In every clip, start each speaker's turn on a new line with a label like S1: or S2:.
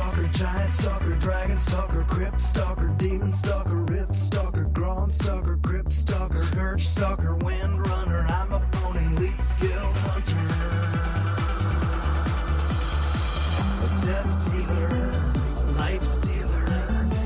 S1: Stalker, Giant Stalker, Dragon Stalker, Crypt Stalker, Demon Stalker, Rift Stalker, Grown Stalker, Crypt Stalker, Scourge Stalker, Wind Runner. I'm a pony, lead skill hunter. A death dealer, a life stealer.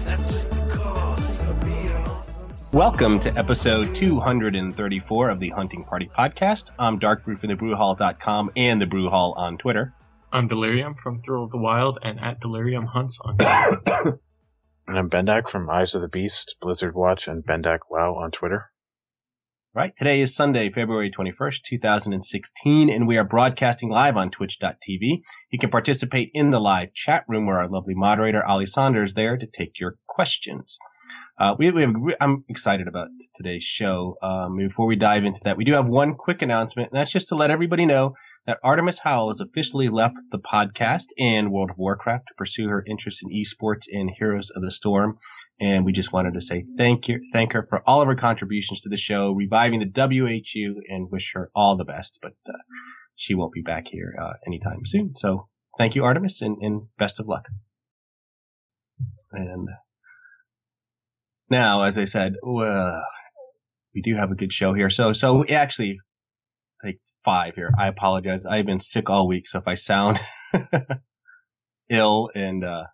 S1: That's just the cost of being awesome.
S2: Welcome to episode 234 of the Hunting Party Podcast. I'm Dark Brew from thebrewhall.com and the Brew Hall on Twitter.
S3: I'm Delirium from Thrill of the Wild and at Delirium Hunts on Twitter.
S4: And I'm Bendak from Eyes of the Beast, Blizzard Watch, and Bendak Wow on Twitter.
S2: Right, today is Sunday, February 21st, 2016, and we are broadcasting live on twitch.tv. You can participate in the live chat room where our lovely moderator, Ali Saunders, is there to take your questions. Uh, we, we have, I'm excited about today's show. Um, before we dive into that, we do have one quick announcement, and that's just to let everybody know that Artemis Howell has officially left the podcast and World of Warcraft to pursue her interest in esports and Heroes of the Storm. And we just wanted to say thank you, thank her for all of her contributions to the show, reviving the WHU, and wish her all the best. But uh, she won't be back here uh, anytime soon. So thank you, Artemis, and, and best of luck. And now, as I said, uh, we do have a good show here. So, so actually take five here. I apologize. I've been sick all week, so if I sound ill and uh,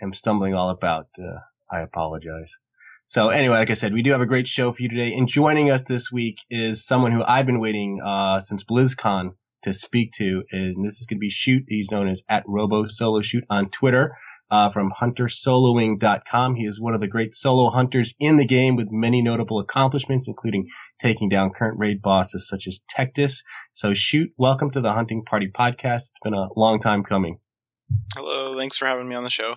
S2: am stumbling all about, uh, I apologize. So anyway, like I said, we do have a great show for you today. And joining us this week is someone who I've been waiting uh, since BlizzCon to speak to, and this is going to be Shoot. He's known as at Robo Solo Shoot on Twitter. Uh, from huntersoloing.com. He is one of the great solo hunters in the game with many notable accomplishments, including taking down current raid bosses such as Tectus. So shoot, welcome to the Hunting Party podcast. It's been a long time coming.
S5: Hello, thanks for having me on the show.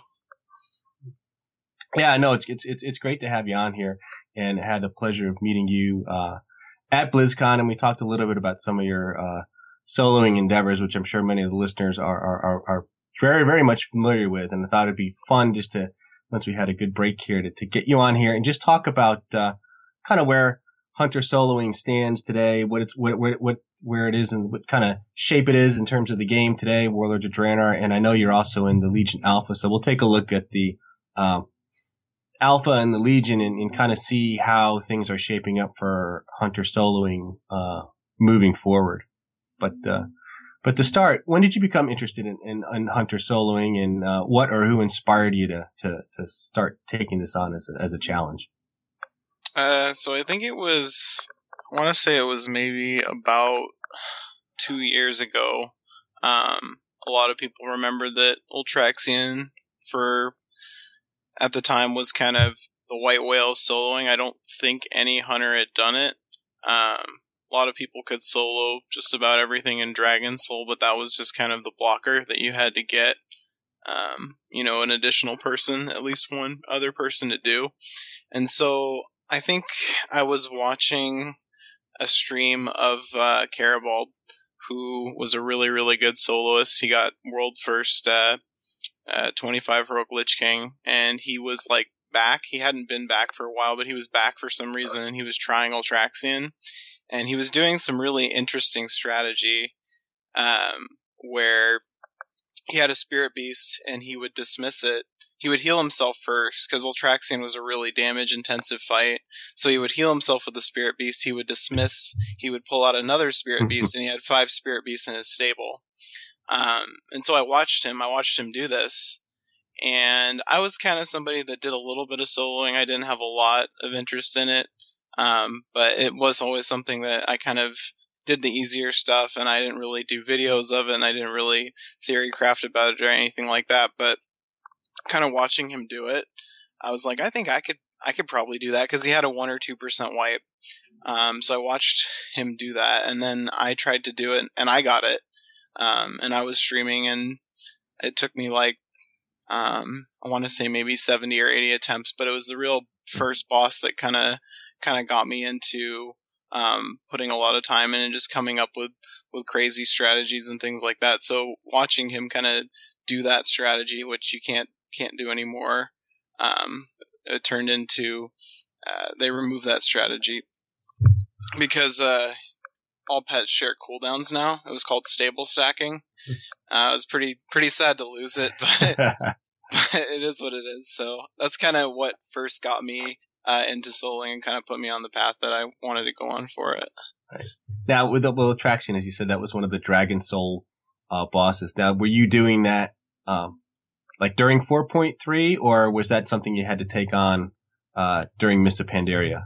S2: Yeah, no, it's, it's, it's, it's great to have you on here and had the pleasure of meeting you, uh, at BlizzCon. And we talked a little bit about some of your, uh, soloing endeavors, which I'm sure many of the listeners are, are, are, are very, very much familiar with. And I thought it'd be fun just to, once we had a good break here to, to get you on here and just talk about, uh, kind of where hunter soloing stands today, what it's, what, what, what, where it is and what kind of shape it is in terms of the game today, Warlord of Draenor. And I know you're also in the Legion Alpha. So we'll take a look at the, um, Alpha and the Legion and, and kind of see how things are shaping up for hunter soloing, uh, moving forward. But, uh, but to start, when did you become interested in, in, in hunter soloing and uh, what or who inspired you to, to, to start taking this on as a, as a challenge?
S5: Uh, so I think it was, I want to say it was maybe about two years ago. Um, a lot of people remember that Ultraxion for, at the time, was kind of the white whale soloing. I don't think any hunter had done it. Um, a lot of people could solo just about everything in Dragon Soul, but that was just kind of the blocker that you had to get, um, you know, an additional person, at least one other person to do. And so I think I was watching a stream of uh, Carabald, who was a really, really good soloist. He got world first uh, uh, 25 Heroic Lich King, and he was like back. He hadn't been back for a while, but he was back for some reason, and he was trying Ultraxion and he was doing some really interesting strategy um, where he had a spirit beast and he would dismiss it. He would heal himself first because Ultraxion was a really damage intensive fight. So he would heal himself with the spirit beast. He would dismiss. He would pull out another spirit beast, and he had five spirit beasts in his stable. Um, and so I watched him. I watched him do this, and I was kind of somebody that did a little bit of soloing. I didn't have a lot of interest in it. Um, but it was always something that I kind of did the easier stuff and I didn't really do videos of it and I didn't really theory craft about it or anything like that. But kind of watching him do it, I was like, I think I could, I could probably do that because he had a one or 2% wipe. Um, so I watched him do that and then I tried to do it and I got it. Um, and I was streaming and it took me like, um, I want to say maybe 70 or 80 attempts, but it was the real first boss that kind of kind of got me into um, putting a lot of time in and just coming up with with crazy strategies and things like that. So watching him kind of do that strategy, which you can't can't do anymore, um, it turned into uh, they removed that strategy because uh, all pets share cooldowns now. It was called stable stacking, Uh, it was pretty pretty sad to lose it, but, but it is what it is. So that's kind of what first got me uh, into soloing and kind of put me on the path that I wanted to go on for it.
S2: now, with the little attraction, as you said, that was one of the Dragon Soul uh, bosses. Now, were you doing that um, like during 4.3, or was that something you had to take on uh, during Mists of Pandaria?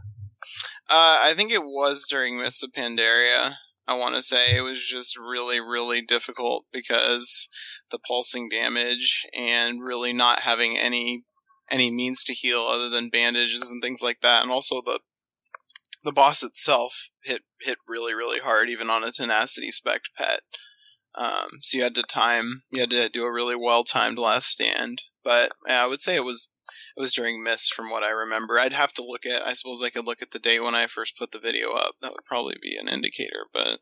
S5: Uh, I think it was during Mists of Pandaria. I want to say it was just really, really difficult because the pulsing damage and really not having any any means to heal other than bandages and things like that, and also the the boss itself hit hit really, really hard, even on a tenacity spec pet. Um, so you had to time, you had to do a really well timed last stand. But yeah, I would say it was it was during Mist from what I remember. I'd have to look at. I suppose I could look at the day when I first put the video up. That would probably be an indicator. But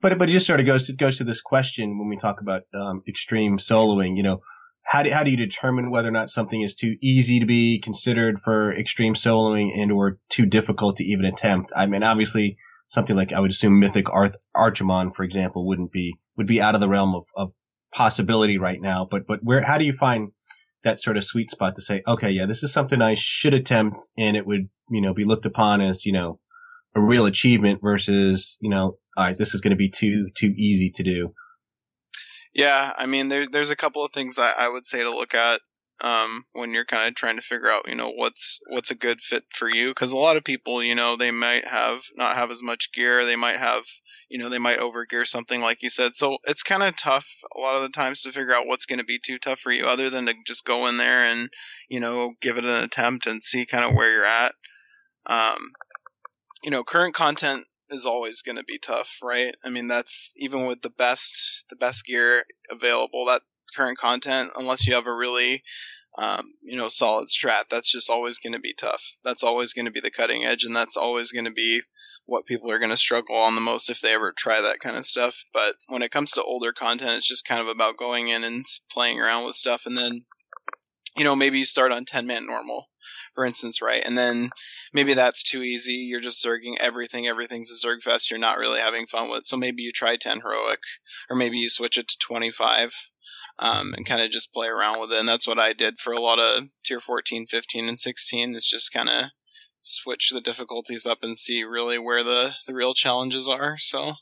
S2: but but it just sort of goes to goes to this question when we talk about um, extreme soloing. You know, how do how do you determine whether or not something is too easy to be considered for extreme soloing and or too difficult to even attempt? I mean, obviously, something like I would assume Mythic Arth- Archimonde, for example, wouldn't be would be out of the realm of, of possibility right now. But but where how do you find that sort of sweet spot to say, okay, yeah, this is something I should attempt, and it would you know be looked upon as you know a real achievement versus you know all right, this is going to be too too easy to do.
S5: yeah, I mean, there's there's a couple of things I, I would say to look at um, when you're kind of trying to figure out, you know, what's what's a good fit for you. Because a lot of people, you know, they might have not have as much gear. They might have, you know, they might overgear something like you said. So it's kind of tough a lot of the times to figure out what's going to be too tough for you, other than to just go in there and you know give it an attempt and see kind of where you're at. Um, you know, current content is always going to be tough, right? I mean, that's even with the best the best gear available. That current content, unless you have a really um, you know solid strat, that's just always going to be tough. That's always going to be the cutting edge, and that's always going to be what people are going to struggle on the most if they ever try that kind of stuff. But when it comes to older content, it's just kind of about going in and playing around with stuff, and then you know maybe you start on ten man normal. For instance, right? And then maybe that's too easy. You're just zerging everything. Everything's a zerg fest. You're not really having fun with. It. So maybe you try 10 heroic, or maybe you switch it to 25 um, and kind of just play around with it. And that's what I did for a lot of tier 14, 15, and 16 is just kind of switch the difficulties up and see really where the, the real challenges are. So,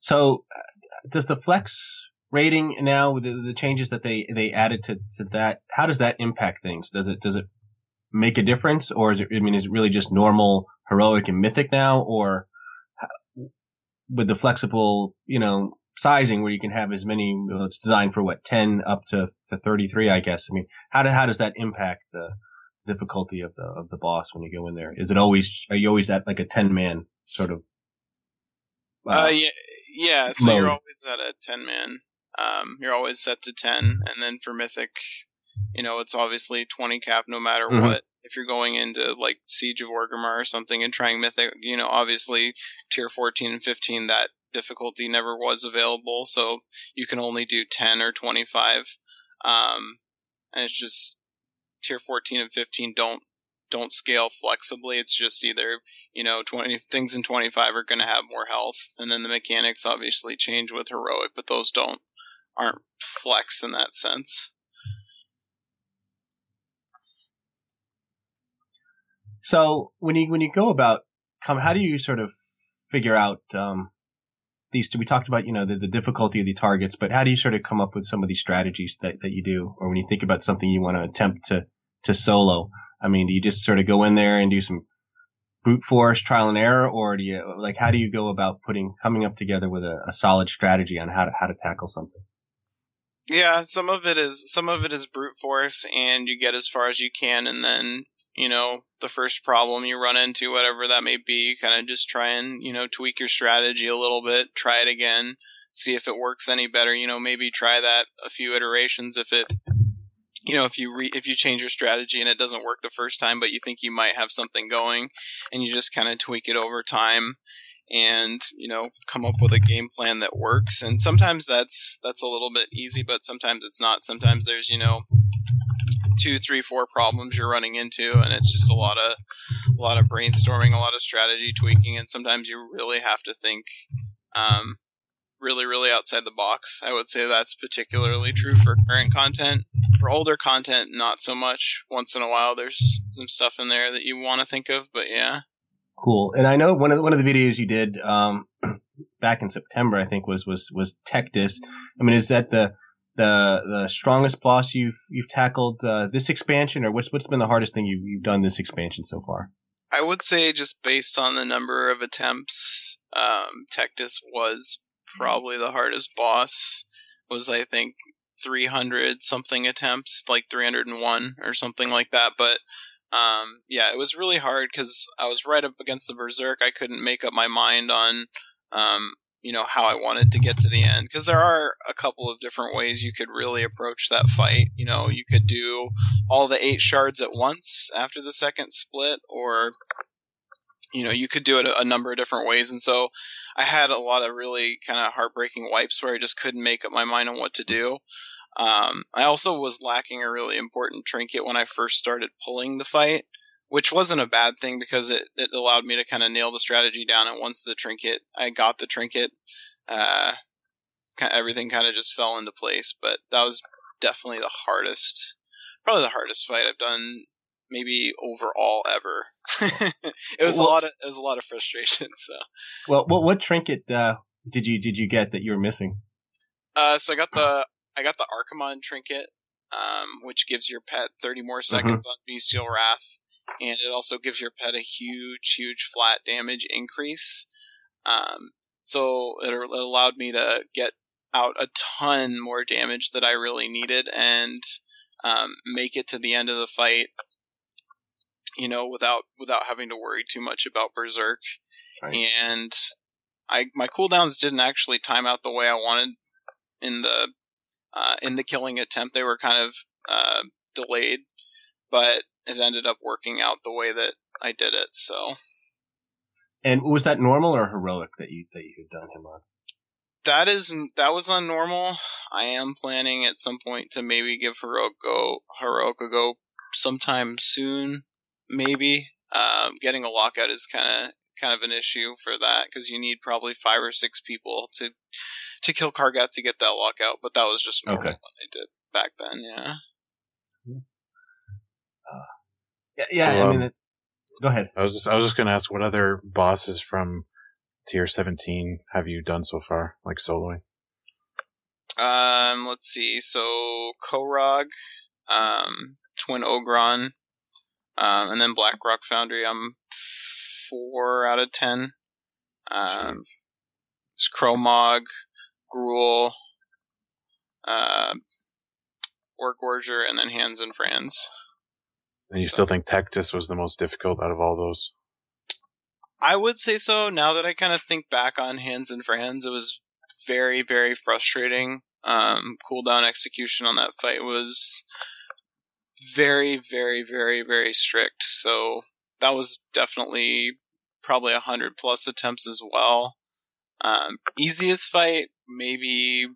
S2: So, uh, does the flex raiding now with the, the changes that they they added to, to that? How does that impact things? Does it does it make a difference, or is it? I mean, is it really just normal heroic and mythic now, or with the flexible, you know, sizing where you can have as many? Well, it's designed for what ten up to, to thirty three, I guess. I mean, how do, how does that impact the difficulty of the of the boss when you go in there? Is it always are you always at like a ten man sort of?
S5: uh, yeah, yeah. So you're always at a 10 man. Um, you're always set to 10. And then for Mythic, you know, it's obviously 20 cap no matter
S2: Mhm.
S5: what. If you're going into like Siege of Orgrimmar or something and trying Mythic, you know, obviously tier 14 and 15, that difficulty never was available. So you can only do 10 or 25. Um, and it's just tier 14 and 15 don't don't scale flexibly. It's just either you know 20 things in 25 are going to have more health, and then the mechanics obviously change with heroic, but those don't aren't flex in that sense.
S2: So when you when you go about come, how do you sort of figure out um, these? We talked about you know the, the difficulty of the targets, but how do you sort of come up with some of these strategies that, that you do, or when you think about something you want to attempt to to solo? I mean, do you just sort of go in there and do some brute force trial and error, or do you like how do you go about putting coming up together with a, a solid strategy on how to how to tackle something?
S5: Yeah, some of it is some of it is brute force, and you get as far as you can, and then you know the first problem you run into, whatever that may be, kind of just try and you know tweak your strategy a little bit, try it again, see if it works any better. You know, maybe try that a few iterations if it. You know, if you re- if you change your strategy and it doesn't work the first time, but you think you might have something going, and you just kind of tweak it over time, and you know come up with a game plan that works and sometimes that's that's a little bit easy but sometimes it's not sometimes there's you know two three four problems you're running into and it's just a lot of a lot of brainstorming a lot of strategy tweaking and sometimes you really have to think um, really, really outside the box. I would say that's particularly true for current content. For older content, not so much. Once in a while, there's some stuff in there that you want to think of, but yeah.
S2: Cool. And I know one of the, one of the videos you did um, back in September, I think was was was Tectus. I mean, is that the the the strongest boss you've you've tackled uh, this expansion, or what's what's been the hardest thing you've you've done this expansion so far?
S5: I would say just based on the number of attempts, um, Tectus was probably the hardest boss. Was I think 300 something attempts, like 301 or something like that. But um, yeah, it was really hard because I was right up against the Berserk. I couldn't make up my mind on um, you know how I wanted to get to the end because there are a couple of different ways you could really approach that fight. You know, you could do all the eight shards at once after the second split, or you know, you could do it a, number of different ways. And so I had a lot of really kind of heartbreaking wipes where I just couldn't make up my mind on what to do. Um, I also was lacking a really important trinket when I first started pulling the fight which wasn't a bad thing because it, it allowed me to kind of nail the strategy down. And once the trinket, I got the trinket, uh, everything kind of just fell into place. But that was definitely the hardest, probably the hardest fight I've done, maybe overall ever. it was well, a lot of it was a lot of frustration. So,
S2: well, what what trinket uh, did you did you get that you were missing?
S5: Uh, so I got the I got the Archimonde trinket, um, which gives your pet 30 more mm-hmm. seconds mm-hmm. on Bestial Wrath and it also gives your pet a huge, huge flat damage increase. Um, so it, it allowed me to get out a ton more damage that I really needed and um, make it to the end of the fight. You know, without without having to worry too much about Berserk, right. and I my cooldowns didn't actually time out the way I wanted in the uh, in the killing attempt. They were kind of uh, delayed, but it ended up working out the way that I did it. So.
S2: And was that normal or heroic that you that you had done him on?
S5: That is that was on normal. I am planning at some point to maybe give heroic go heroic a go sometime soon. Maybe um, getting a lockout is kind of kind of an issue for that because you need probably five or six people to to kill Kargath to get that lockout. But that was just normal okay. when I did back then. Yeah.
S2: Yeah, yeah. So, I mean, um, it, go ahead.
S4: I was just, I was just going to ask what other bosses from tier 17 have you done so far, like soloing?
S5: Um, let's see. So Ko'ragh, um, Twin Ogron, um, and then Blackrock Foundry. I'm four out of ten. Um, it's Kromog, Gruul, uh, Oregorger, and then Hans and Franz.
S4: And you so. still think Tectus was the most difficult out of all those?
S5: I would say so. Now that I kind of think back on Hans and Franz, it was very, very frustrating. Um, cooldown execution on that fight was very, very, very, very strict. So that was definitely probably a hundred plus attempts as well. Um, easiest fight, maybe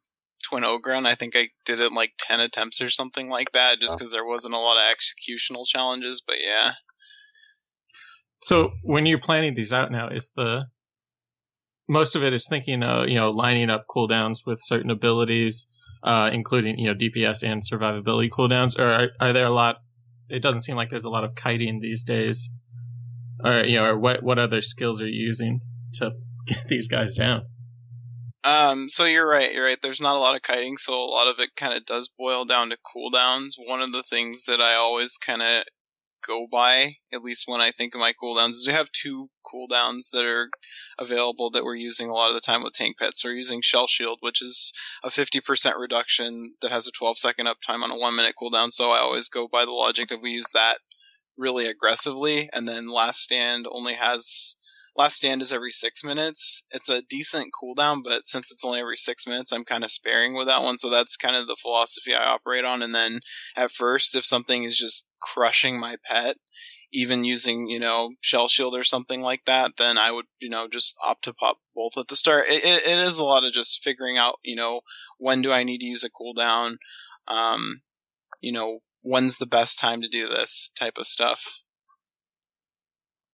S5: Twin Ogron. I think I did it in like 10 attempts or something like that, just because there wasn't a lot of executional challenges, but yeah.
S3: So when you're planning these out now, is the most of it is thinking, uh, you know, lining up cooldowns with certain abilities, uh, including you know DPS and survivability cooldowns, or are, are, there a lot? It doesn't seem like there's a lot of kiting these days, or you know, or what what other skills are you using to get these guys down?
S5: Um, so you're right. You're right. There's not a lot of kiting, so a lot of it kind of does boil down to cooldowns. One of the things that I always kind of go by, at least when I think of my cooldowns, is we have two cooldowns that are available that we're using a lot of the time with tank pets. We're using Shell Shield, which is a 50% reduction that has a 12 second uptime on a one minute cooldown. So I always go by the logic of we use that really aggressively, and then Last Stand only has Last Stand is every six minutes. It's a decent cooldown, but since it's only every six minutes, I'm kind of sparing with that one. So that's kind of the philosophy I operate on. And then at first, if something is just crushing my pet, even using, you know, Shell Shield or something like that, then I would, you know, just opt to pop both at the start. It, it, it is a lot of just figuring out, you know, when do I need to use a cooldown? Um, you know, when's the best time to do this type of stuff.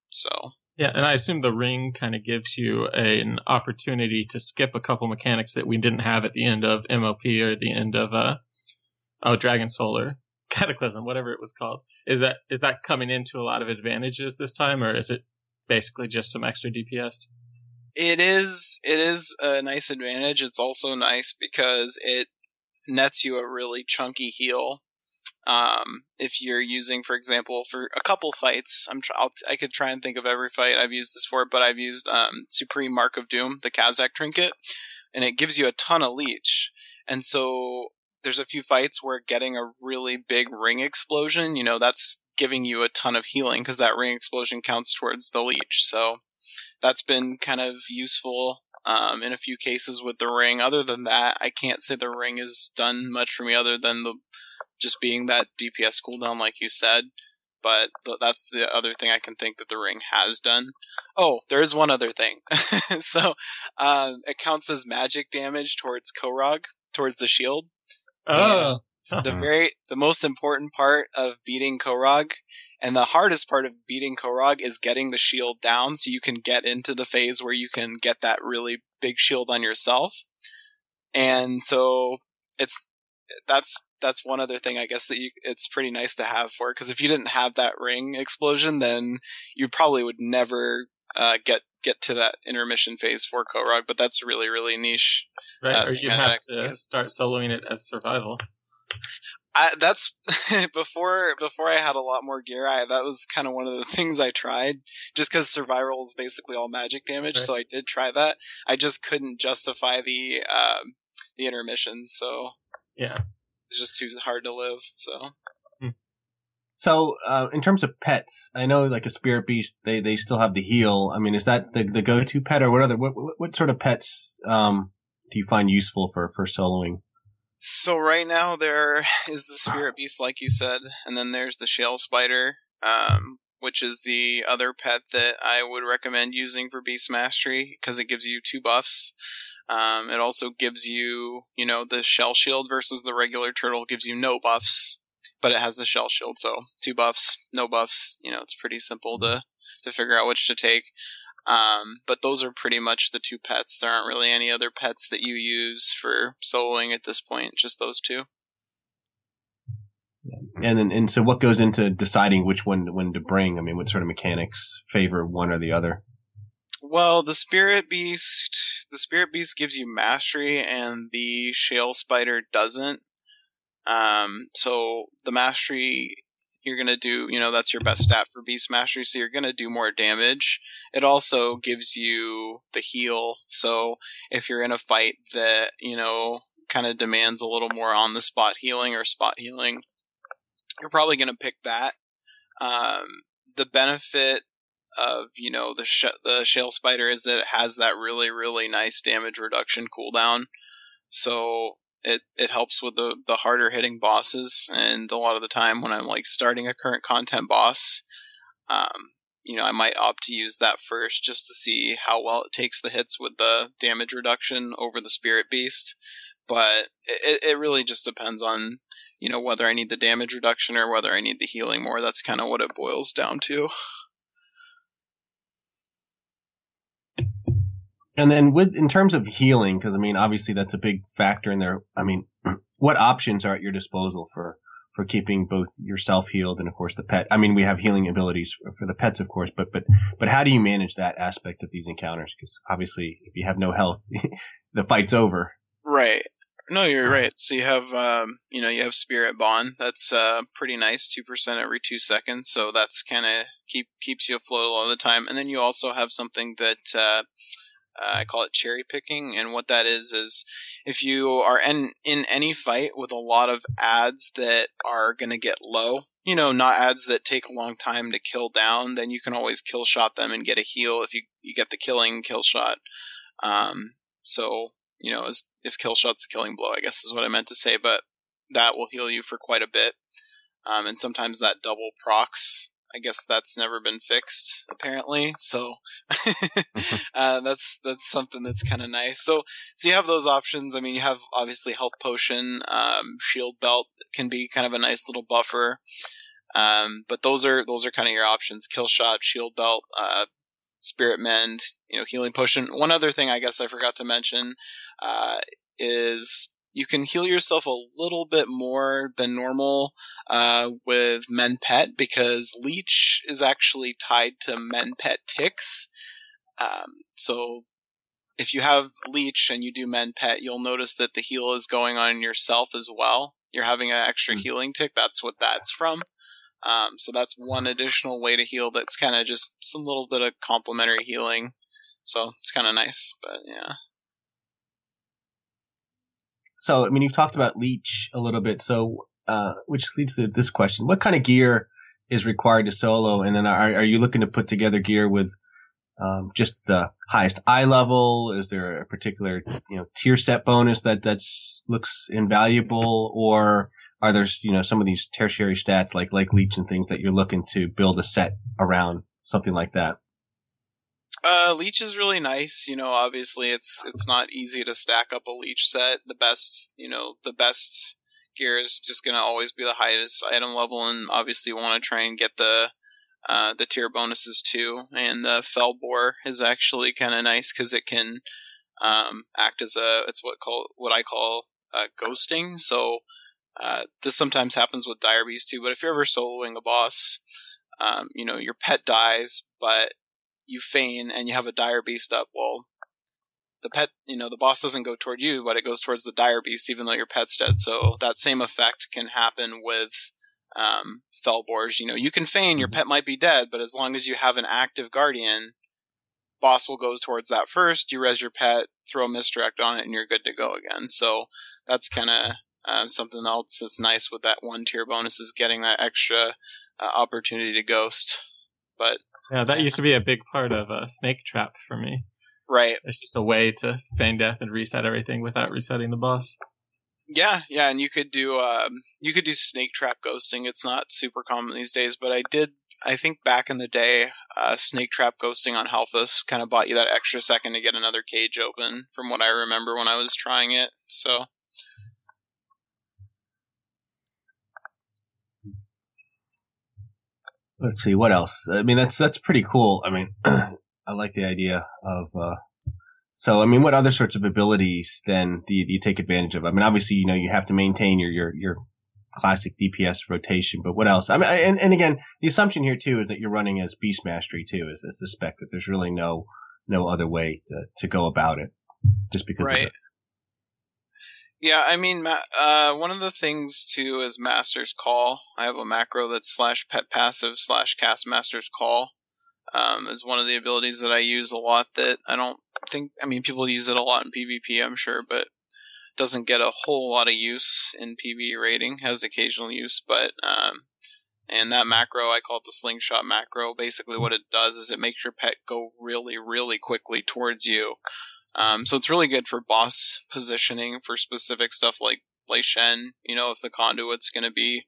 S5: So
S3: Yeah, and I assume the ring kind of gives you a, an opportunity to skip a couple mechanics that we didn't have at the end of MOP or the end of uh oh Dragon Solar Cataclysm, whatever it was called. Is that is that coming into a lot of advantages this time, or is it basically just some extra DPS?
S5: It is it is a nice advantage. It's also nice because it nets you a really chunky heal. Um, if you're using, for example, for a couple fights, I'm tr- I could try and think of every fight I've used this for, but I've used um, Supreme Mark of Doom, the Kazzak trinket, and it gives you a ton of leech. And so there's a few fights where getting a really big ring explosion, you know, that's giving you a ton of healing because that ring explosion counts towards the leech. So that's been kind of useful um, in a few cases with the ring. Other than that, I can't say the ring has done much for me other than the just being that DPS cooldown, like you said. But th- that's the other thing I can think that the ring has done. Oh, there is one other thing. so um, it counts as magic damage towards Ko'ragh, towards the shield.
S3: Oh,
S5: the very the most important part of beating Ko'ragh and the hardest part of beating Ko'ragh is getting the shield down so you can get into the phase where you can get that really big shield on yourself. And so it's that's that's one other thing I guess that you it's pretty nice to have for because if you didn't have that ring explosion then you probably would never uh, get get to that intermission phase for Ko'ragh, but that's really really niche.
S3: right.
S5: uh,
S3: or you have to start soloing it as survival.
S5: I, that's before before I had a lot more gear. I that was kind of one of the things I tried, just because survival is basically all magic damage.
S3: Right.
S5: So I did try that. I just couldn't justify the um, the intermission, so
S3: Yeah.
S5: it's just too hard to live. So
S2: So, uh, in terms of pets, I know like a spirit beast, they, they still have the heal. I mean, is that the, the go-to pet or what other, what, what, what sort of pets, um, do you find useful for, for soloing?
S5: so right now there is the spirit beast, like you said, and then there's the shale spider, um, which is the other pet that I would recommend using for beast mastery because it gives you two buffs. Um, it also gives you, you know, the shell shield versus the regular turtle gives you no buffs, but it has the shell shield, so two buffs, no buffs. You know, it's pretty simple to to figure out which to take. Um, but those are pretty much the two pets. There aren't really any other pets that you use for soloing at this point. Just those two.
S2: And then, and so what goes into deciding which one, when to bring? I mean, what sort of mechanics favor one or the other?
S5: Well, the spirit beast, the spirit beast gives you mastery, and the shale spider doesn't. Um, so the mastery you're gonna do, you know, that's your best stat for beast mastery, so you're gonna do more damage. It also gives you the heal, so if you're in a fight that you know kind of demands a little more on the spot healing or spot healing, you're probably gonna pick that. Um, the benefit of you know the sh- the shale spider is that it has that really really nice damage reduction cooldown. So it it helps with the the harder hitting bosses and a lot of the time when i'm like starting a current content boss um you know i might opt to use that first just to see how well it takes the hits with the damage reduction over the spirit beast. But it, it really just depends on you know whether i need the damage reduction or whether i need the healing more. That's kind of what it boils down to
S2: And then with, in terms of healing, because I mean, obviously that's a big factor in there. I mean, what options are at your disposal for, for keeping both yourself healed and of course the pet? I mean, we have healing abilities for, for the pets, of course, but, but, but how do you manage that aspect of these encounters? Because obviously if you have no health, the fight's over.
S5: Right. No, you're right. So you have, um, you know, you have Spirit Bond. That's uh, pretty nice, two percent every two seconds. So that's kind of keep keeps you afloat a lot of the time. And then you also have something that uh, uh, I call it cherry picking. And what that is is if you are in in any fight with a lot of ads that are going to get low, you know, not ads that take a long time to kill down, then you can always kill shot them and get a heal if you you get the killing kill shot. Um, so you know, as if kill shot's the killing blow, I guess is what I meant to say, but that will heal you for quite a bit. Um, and sometimes that double procs. I guess that's never been fixed apparently. So uh, that's that's something that's kind of nice. So so you have those options. I mean, you have obviously health potion, um, shield belt can be kind of a nice little buffer. Um, but those are those are kind of your options: kill shot, shield belt, uh, spirit mend, you know, healing potion. One other thing I guess I forgot to mention uh, is you can heal yourself a little bit more than normal uh, with Mend Pet because Leech is actually tied to Mend Pet ticks. Um, so if you have Leech and you do Mend Pet, you'll notice that the heal is going on yourself as well. You're having an extra
S4: Mm.
S5: healing tick. That's what that's from. Um, so that's one additional way to heal. That's kind of just some little bit of complementary healing. So it's kind of nice, but yeah.
S2: So, I mean, you've talked about Leech a little bit. So, uh, which leads to this question: What kind of gear is required to solo? And then, are are you looking to put together gear with um, just the highest eye level? Is there a particular you know tier set bonus that that's looks invaluable, or are there you know some of these tertiary stats like like Leech and things that you're looking to build a set around something like that?
S5: Uh, leech is really nice. You know, obviously it's it's not easy to stack up a leech set. The best, you know, the best gear is just gonna always be the highest item level, and obviously you want to try and get the uh, the tier bonuses too. And the Felboar is actually kind of nice because it can um, act as a it's what call what I call uh, ghosting. So uh, this sometimes happens with beast too. But if you're ever soloing a boss, um, you know your pet dies, but you feign and you have a dire beast up. Well, the pet, you know, the boss doesn't go toward you, but it goes towards the dire beast, even though your pet's dead. So that same effect can happen with um, Felboars. You know, you can feign your pet might be dead, but as long as you have an active guardian, boss will go towards that first. You res your pet, throw a misdirect on it, and you're good to go again. So that's kind of um, something else that's nice with that one tier bonus is getting that extra uh, opportunity to ghost. But
S3: Yeah, that used to be a big part of uh, Snake Trap for me.
S5: right,
S3: It's just a way to feign death and reset everything without resetting the boss.
S5: Yeah, yeah, and you could do um, you could do snake trap ghosting. It's not super common these days, but I did. I think back in the day, uh, snake trap ghosting on Halfus kind of bought you that extra second to get another cage open, from what I remember when I was trying it. So
S2: Let's see what else. I mean, that's that's pretty cool. I mean, I like the idea of. Uh, so, I mean, what other sorts of abilities then do you, do you take advantage of? I mean, obviously, you know, you have to maintain your your your classic DPS rotation, but what else? I mean, I- and and again, the assumption here too is that you're running as Beast Mastery too, is is the spec that there's really no no other way to to go about it, just because.
S5: right. Yeah, I mean, uh, one of the things too is Master's Call. I have a macro that's slash pet passive slash cast Master's Call. Um, is one of the abilities that I use a lot. That I don't think. I mean, people use it a lot in PvP, I'm sure, but doesn't get a whole lot of use in PvE raiding. Has occasional use, but um, and that macro I call it the slingshot macro. Basically, what it does is it makes your pet go really, really quickly towards you. Um, so it's really good for boss positioning for specific stuff like Lei Shen. You know, if the conduit's going to be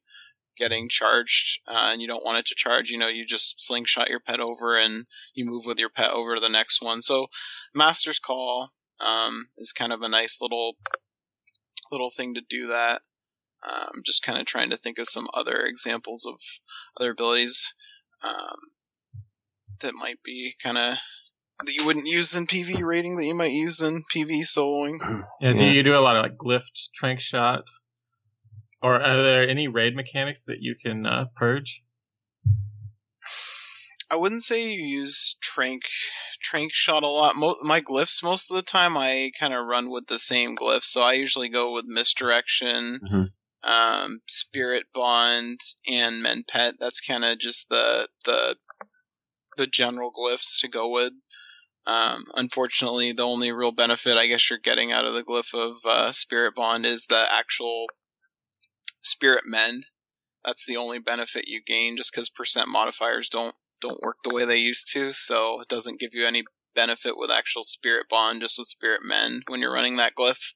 S5: getting charged uh, and you don't want it to charge, you know, you just slingshot your pet over and you move with your pet over to the next one. So Master's Call um, is kind of a nice little little thing to do that. Um, just kind of trying to think of some other examples of other abilities um, that might be kind of that you wouldn't use in PV rating that you might use in PV soloing.
S3: Yeah, do
S2: Yeah.
S3: you do a lot of like glyph tranq shot? Or are there any raid mechanics that you can uh, purge?
S5: I wouldn't say you use tranq tranq shot a lot. Mo- my glyphs most of the time I kind of run with the same glyph, so I usually go with misdirection,
S2: Mhm.
S5: um, spirit bond, and mend pet. That's kind of just the the the general glyphs to go with. Um, unfortunately, the only real benefit I guess you're getting out of the glyph of uh, spirit bond is the actual spirit mend. That's the only benefit you gain, just because percent modifiers don't don't work the way they used to, so it doesn't give you any benefit with actual spirit bond, just with spirit mend when you're running that glyph.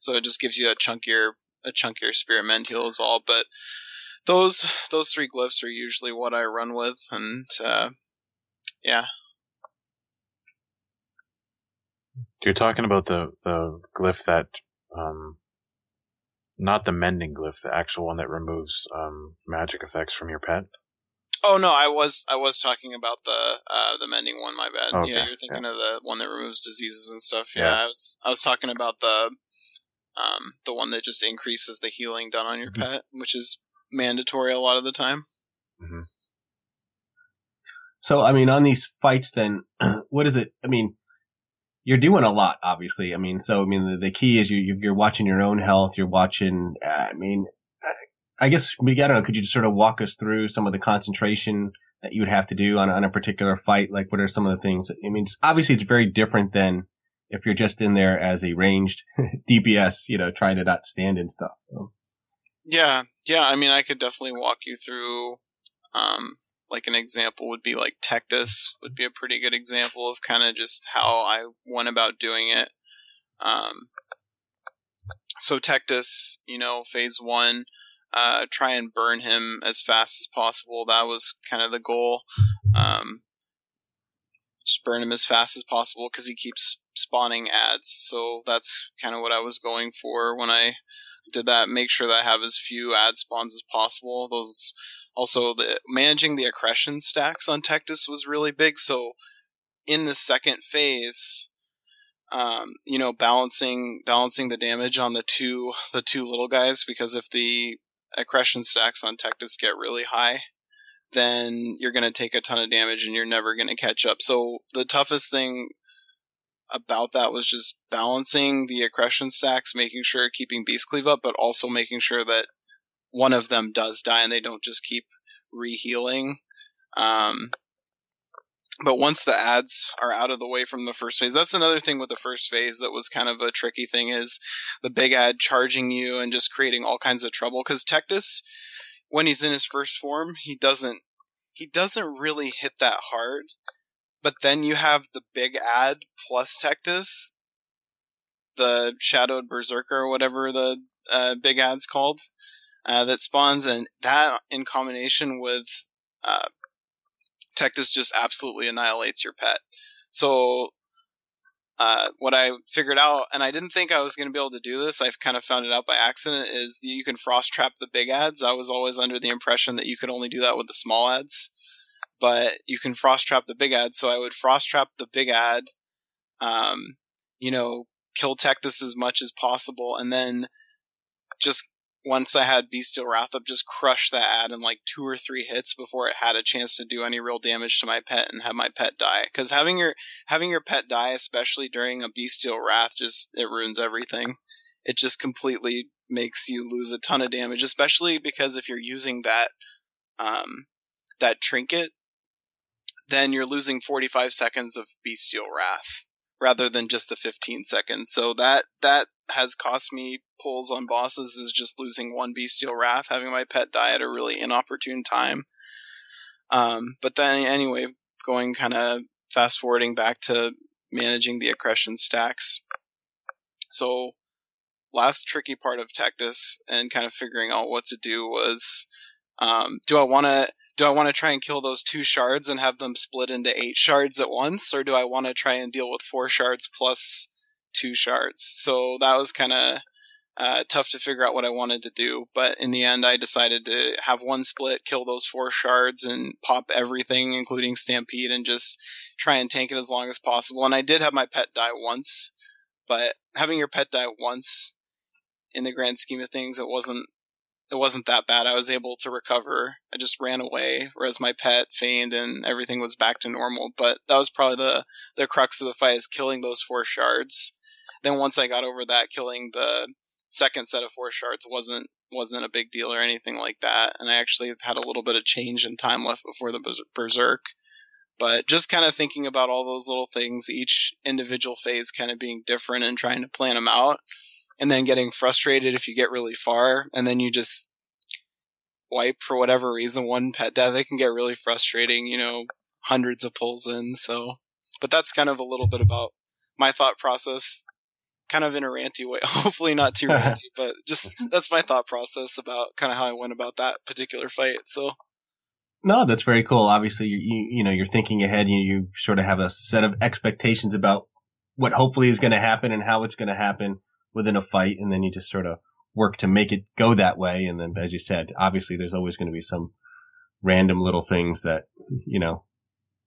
S5: So it just gives you a chunkier a chunkier spirit mend heal is all. But those those three glyphs are usually what I run with, and uh, yeah,
S4: You're talking about the the glyph that, um, not the mending glyph, the actual one that removes um, magic effects from your pet.
S5: Oh no, I was I was talking about the uh, the mending one. My bad.
S4: Okay,
S5: yeah, you're thinking of the one that removes diseases and stuff. Yeah,
S4: Yeah.
S5: I was I was talking about the um the one that just increases the healing done on your
S2: Mhm.
S5: pet, which is mandatory a lot of the time.
S2: So, I mean, on these fights, then, what is it? I mean, you're doing a lot, obviously. I mean, so, I mean, the, the key is you, you- you're watching your own health. You're watching, uh, I mean, I- I guess, we I don't know, could you just sort of walk us through some of the concentration that you would have to do on, on a particular fight? Like, what are some of the things? That, I mean, it's, obviously, it's very different than if you're just in there as a ranged DPS, you know, trying to not stand and stuff. So,
S5: Yeah, yeah. I mean, I could definitely walk you through. Um, like an example would be like Tectus would be a pretty good example of kind of just how I went about doing it. Um, so Tectus, you know, phase one, uh, try and burn him as fast as possible. That was kind of the goal. Um, just burn him as fast as possible because he keeps spawning ads. So that's kind of what I was going for when I did that. Make sure that I have as few ad spawns as possible. Those also the managing the accretion stacks on Tectus was really big. So in the second phase, um, you know, balancing balancing the damage on the two the two little guys because if the accretion stacks on Tectus get really high, then you're going to take a ton of damage and you're never going to catch up. So the toughest thing about that was just balancing the accretion stacks, making sure keeping beast cleave up, but also making sure that one of them does die and they don't just keep rehealing. Um, but once the ads are out of the way from the first phase, that's another thing with the first phase that was kind of a tricky thing is the big ad charging you and just creating all kinds of trouble. Because Tectus, when he's in his first form, he doesn't he doesn't really hit that hard. But then you have the big ad plus Tectus, the Shadowed Berserker or whatever the uh, big ad's called, uh, that spawns, and that in combination with uh, Tectus just absolutely annihilates your pet. So, uh, what I figured out, and I didn't think I was going to be able to do this, I've kind of found it out by accident, is you can frost trap the big ads. I was always under the impression that you could only do that with the small ads, but you can frost trap the big ad. So I would frost trap the big ad, um, you know, kill Tectus as much as possible, and then just once I had Bestial Wrath up, just crush that ad in like two or three hits before it had a chance to do any real damage to my pet and have my pet die. Because having your having your pet die, especially during a Bestial Wrath, just it ruins everything. It just completely makes you lose a ton of damage, especially because if you're using that um, that trinket, then you're losing 45 seconds of Bestial Wrath rather than just the 15 seconds. So that that has cost me pulls on bosses is just losing one Bestial Wrath, having my pet die at a really inopportune time. Um, but then anyway, going kind of fast forwarding back to managing the accretion stacks. So last tricky part of Tectus and kind of figuring out what to do was um, do I want to do I want to try and kill those two shards and have them split into eight shards at once, or do I want to try and deal with four shards plus two shards? So that was kind of uh, tough to figure out what I wanted to do. But in the end, I decided to have one split, kill those four shards, and pop everything, including Stampede, and just try and tank it as long as possible. And I did have my pet die once, but having your pet die once in the grand scheme of things, it wasn't it wasn't that bad. I was able to recover. I just ran away, whereas my pet feigned and everything was back to normal. But that was probably the the crux of the fight is killing those four shards. Then once I got over that, killing the second set of four shards wasn't wasn't a big deal or anything like that. And I actually had a little bit of change in time left before the berserk. But just kind of thinking about all those little things, each individual phase kind of being different and trying to plan them out and then getting frustrated if you get really far and then you just wipe for whatever reason one pet death it can get really frustrating you know hundreds of pulls in so but that's kind of a little bit about my thought process kind of in a ranty way hopefully not too ranty but just that's my thought process about kind of how i went about that particular fight so
S2: No, that's very cool. Obviously, you, you, you know, you're thinking ahead. You, you sort of have a set of expectations about what hopefully is going to happen and how it's going to happen within a fight. And then you just sort of work to make it go that way. And then, as you said, obviously there's always going to be some random little things that, you know,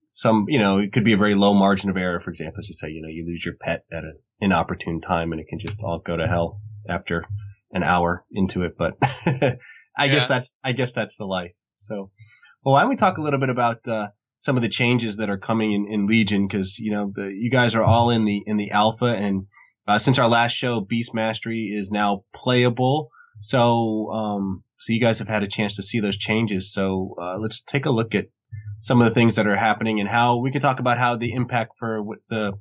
S2: some, you know, it could be a very low margin of error. For example, as you say, you know, you lose your pet at an inopportune time and it can just all go to hell after an hour into it. But I
S5: Yeah.
S2: guess that's, I guess that's the life. So, well, why don't we talk a little bit about, uh, some of the changes that are coming in, in Legion? Cause, you know, the, you guys are all in the, in the alpha and, uh, since our last show, Beast Mastery is now playable. So, um, so you guys have had a chance to see those changes. So, uh, let's take a look at some of the things that are happening and how we can talk about how the impact for what the,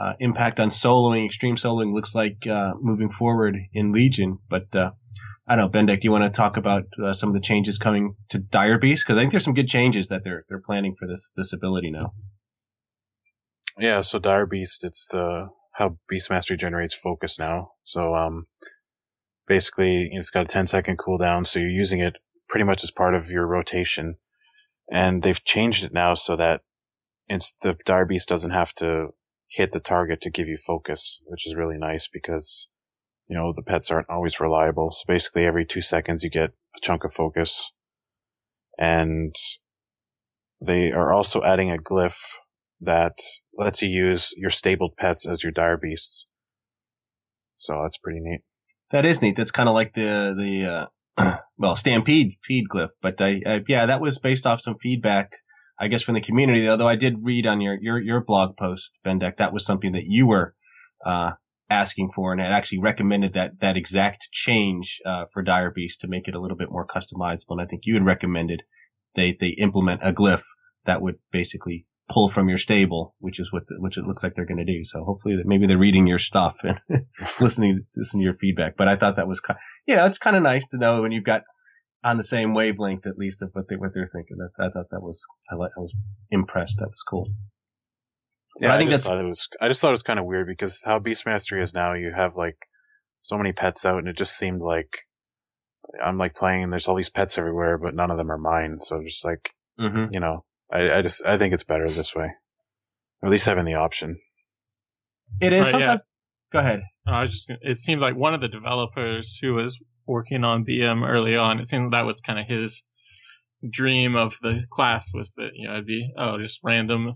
S2: uh, impact on soloing, extreme soloing looks like, uh, moving forward in Legion. But, uh, I don't know, Bendek, do you want to talk about uh, some of the changes coming to Dire Beast? Because I think there's some good changes that they're they're planning for this this ability now.
S4: Yeah, so Dire Beast, it's the how Beast Mastery generates focus now. So um basically it's got a 10 second cooldown, so you're using it pretty much as part of your rotation. And they've changed it now so that it's the Dire Beast doesn't have to hit the target to give you focus, which is really nice because you know the pets aren't always reliable. So basically every 2 seconds you get a chunk of focus. And they are also adding a glyph that lets you use your stabled pets as your dire beasts. So that's pretty neat.
S2: That is neat. That's kind of like the the uh, well Stampede feed glyph, but I, I, yeah, that was based off some feedback, I guess, from the community. Although I did read on your your your blog post, Bendek, that was something that you were uh, asking for, and had actually recommended that that exact change uh, for Dire Beast to make it a little bit more customizable. And I think you had recommended they they implement a glyph that would basically pull from your stable, which is what the, which it looks like they're going to do. So hopefully that maybe they're reading your stuff and listening listening to your feedback. But I thought that was kind, you know, it's kind of nice to know when you've got on the same wavelength at least of what they what they're thinking. That I thought that was I I was impressed. That was cool.
S4: Yeah,
S2: But I
S4: I,
S2: think
S4: just
S2: that's-
S4: thought it was. I just thought it was kind of weird because how Beast Mastery is now, you have like so many pets out, and it just seemed like I'm like playing, and there's all these pets everywhere, but none of them are mine. So just like
S2: Mm-hmm.
S4: you know, I, I just I think it's better this way, or at least having the option.
S2: It is
S3: Right, yeah.
S2: sometimes. Go ahead.
S3: I was just. Gonna, it seemed like one of the developers who was working on BM early on. It seemed that was kind of his dream of the class was that you know it'd be oh just random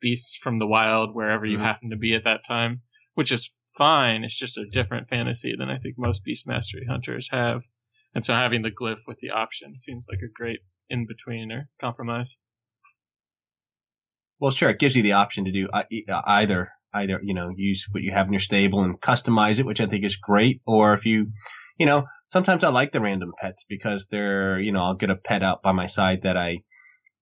S3: beasts from the wild wherever you
S2: Mhm.
S3: happen to be at that time, which is fine. It's just a different fantasy than I think most beast mastery hunters have, and so having the glyph with the option seems like a great in between or compromise.
S2: Well, sure. It gives you the option to do uh, uh, either, either, you know, use what you have in your stable and customize it, which I think is great. Or if you, you know, sometimes I like the random pets because they're, you know, I'll get a pet out by my side that I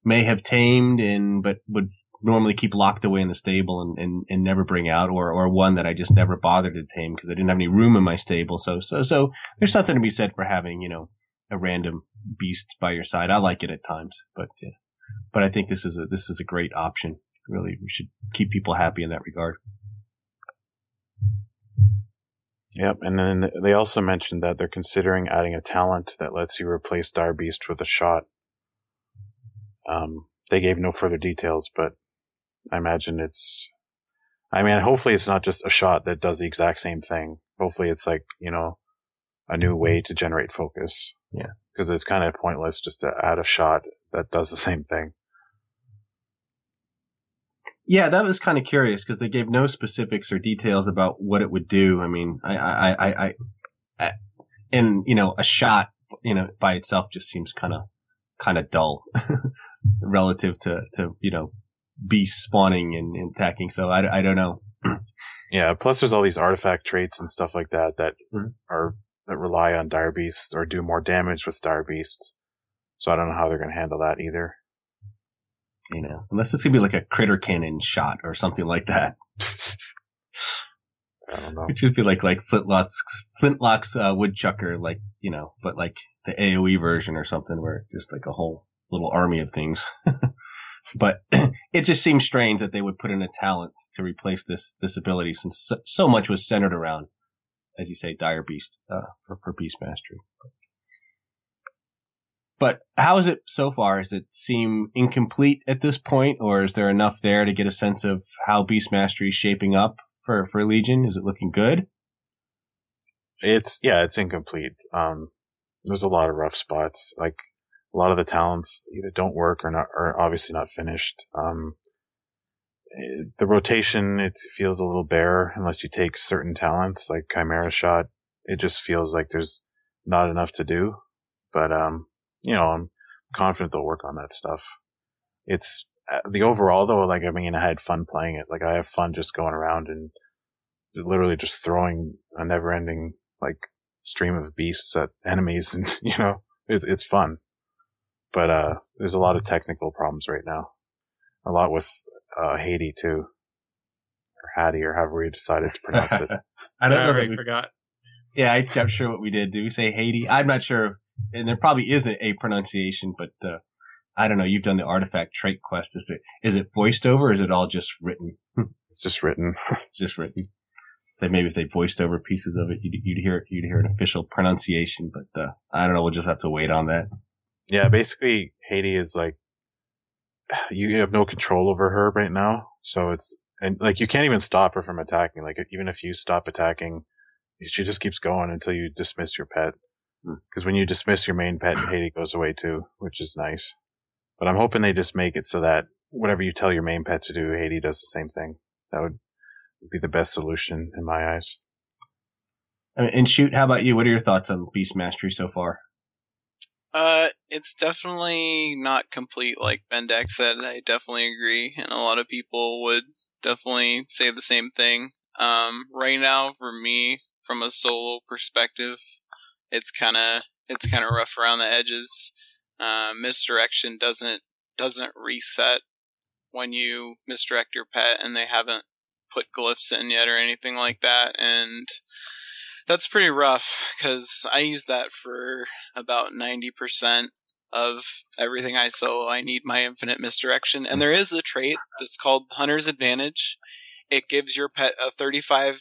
S2: may have tamed and, but would normally keep locked away in the stable and, and, and never bring out or, or one that I just never bothered to tame because I didn't have any room in my stable. So, so, so there's something to be said for having, you know, a random beast by your side. I like it at times, but, yeah but I think this is a this is a great option. Really, we should keep people happy in that regard.
S4: Yep, and then they also mentioned that they're considering adding a talent that lets you replace Dire Beast with a shot. Um, they gave no further details, but I imagine it's. I mean, hopefully it's not just a shot that does the exact same thing. Hopefully it's like you know, a new way to generate focus.
S2: Yeah.
S4: because it's kind of pointless just to add a shot that does the same thing.
S2: Yeah, that was kind of curious because they gave no specifics or details about what it would do. I mean, I, I, I, I, I and you know, a shot, you know, by itself just seems kind of, kind of dull relative to, to, you know, beast spawning and, and attacking. So I, I don't know.
S4: Yeah, plus there's all these artifact traits and stuff like that that
S2: Mhm.
S4: are that rely on dire beasts or do more damage with dire beasts. So I don't know how they're going to handle that either.
S2: You know, unless it's gonna be like a critter cannon shot or something like that,
S4: I don't know.
S2: which would be like like Flintlocke's Flintlocke's uh, woodchucker, like you know, but like the AOE version or something, where just like a whole little army of things. but it just seems strange that they would put in a talent to replace this this ability, since so, so much was centered around, as you say, Dire Beast uh, for for Beast Mastery. But how is it so far? Does it seem incomplete at this point, or is there enough there to get a sense of how Beast Mastery is shaping up for, for Legion? Is it looking good?
S4: It's yeah, it's incomplete. Um, there's a lot of rough spots. Like a lot of the talents either don't work or not, are obviously not finished. Um, eh, the rotation, it feels a little bare unless you take certain talents like Chimera Shot. It just feels like there's not enough to do. But, um, you know, I'm confident they'll work on that stuff. It's uh, the overall though, like, I mean, I had fun playing it. Like, I have fun just going around and literally just throwing a never ending, like, stream of beasts at enemies and, you know, it's, it's fun. But, uh, there's a lot of technical problems right now. A lot with, uh, Haiti too. Or Hattie or however we decided to pronounce it.
S2: I don't
S3: I
S2: know. That
S3: already
S2: we,
S3: forgot.
S2: yeah, I, I'm sure what we did. Did we say Haiti? I'm not sure. And there probably isn't a pronunciation, but, uh, I don't know. You've done the artifact trait quest. Is it, is it voiced over or is it all just written?
S4: It's just written.
S2: just written. So maybe if they voiced over pieces of it, you'd, you'd hear you'd hear an official pronunciation. But uh, I don't know. We'll just have to wait on that.
S4: Yeah, basically Haiti is like you have no control over her right now. So it's and like you can't even stop her from attacking. Like even if you stop attacking, she just keeps going until you dismiss your pet. Because when you dismiss your main pet, Haiti goes away too, which is nice. But I'm hoping they just make it so that whatever you tell your main pet to do, Haiti does the same thing. That would be the best solution in my eyes.
S2: And shoot, how about you? What are your thoughts on Beast Mastery so far?
S5: Uh, it's definitely not complete, like Bendak said. I definitely agree, and a lot of people would definitely say the same thing. Um, right now, for me, from a solo perspective, it's kind of it's kind of rough around the edges. Uh, misdirection doesn't doesn't reset when you misdirect your pet, and they haven't put glyphs in yet or anything like that, and that's pretty rough because I use that for about 90% of everything I solo. I need my infinite misdirection. And there is a trait that's called Hunter's Advantage. It gives your pet a 35%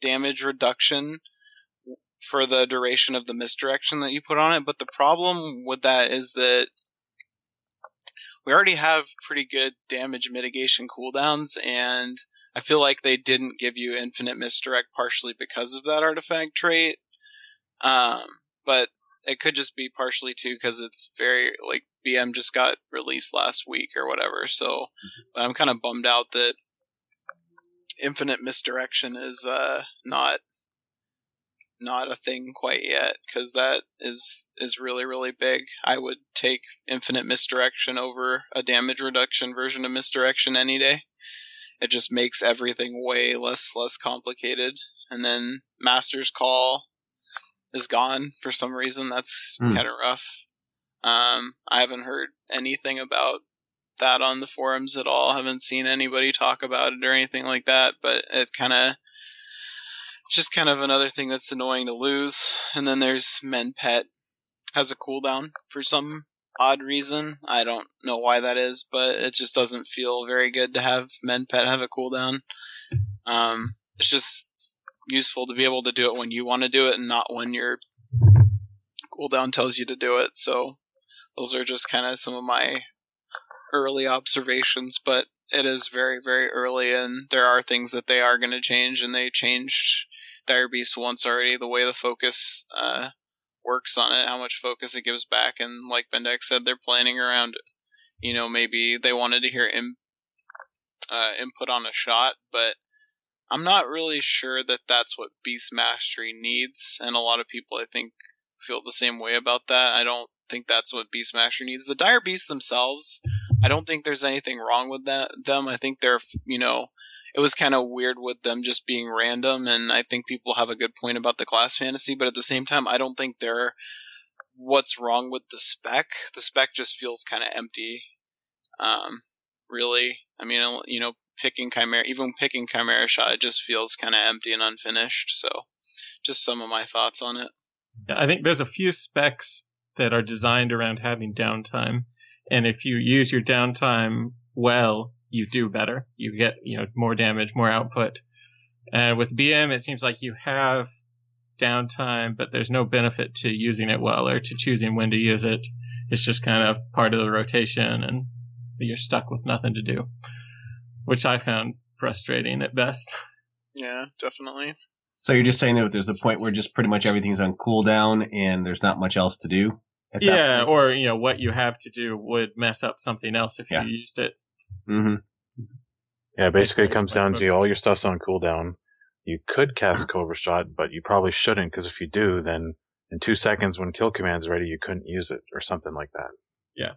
S5: damage reduction for the duration of the misdirection that you put on it. But the problem with that is that we already have pretty good damage mitigation cooldowns and I feel like they didn't give you infinite misdirect partially because of that artifact trait. Um, but it could just be partially too because it's very like BM just got released last week or whatever. So, but I'm kind of bummed out that infinite misdirection is uh not not a thing quite yet because that is is really really big. I would take infinite misdirection over a damage reduction version of misdirection any day it just makes everything way less less complicated. And then Master's Call is gone for some reason. That's
S2: Hmm.
S5: kind of rough. Um, I haven't heard anything about that on the forums at all. haven't seen anybody talk about it or anything like that. But it kind of just kind of another thing that's annoying to lose. And then there's Mend Pet has a cooldown for some odd reason. I don't know why that is, but it just doesn't feel very good to have Mend Pet have a cooldown. Um, it's just useful to be able to do it when you want to do it and not when your cooldown tells you to do it. So those are just kind of some of my early observations, but it is very, very early and there are things that they are going to change and they changed Dire Beast once already, the way the focus, uh, works on it, how much focus it gives back, and like Bendex said, they're planning around. You know, maybe they wanted to hear in, uh, input on a shot, but I'm not really sure that that's what Beast Mastery needs, and a lot of people I think feel the same way about that. I don't think that's what Beast Mastery needs. The Dire Beasts themselves, I don't think there's anything wrong with that. Them, I think they're you know it was kind of weird with them just being random and i think people have a good point about the class fantasy but at the same time i don't think they're what's wrong with the spec. The spec just feels kind of empty um really. I mean you know picking chimera even picking chimera shot it just feels kind of empty and unfinished so just some of my thoughts on it.
S3: I think there's a few specs that are designed around having downtime, and if you use your downtime well, you do better. You get you know more damage, more output. And with BM, it seems like you have downtime, but there's no benefit to using it well or to choosing when to use it. It's just kind of part of the rotation, and you're stuck with nothing to do, which I found frustrating at best.
S5: yeah definitely
S2: So you're just saying that there's a point where just pretty much everything's on cooldown and there's not much else to do.
S3: Yeah, or you know what you have to do would mess up something else if
S2: Yeah.
S3: you used it.
S2: Hmm
S4: Yeah, basically it comes down to
S3: focus.
S4: all your stuff's on cooldown. You could cast Cobra Shot, but you probably shouldn't because if you do, then in two seconds when kill command's ready, you couldn't use it or something like that.
S3: Yeah.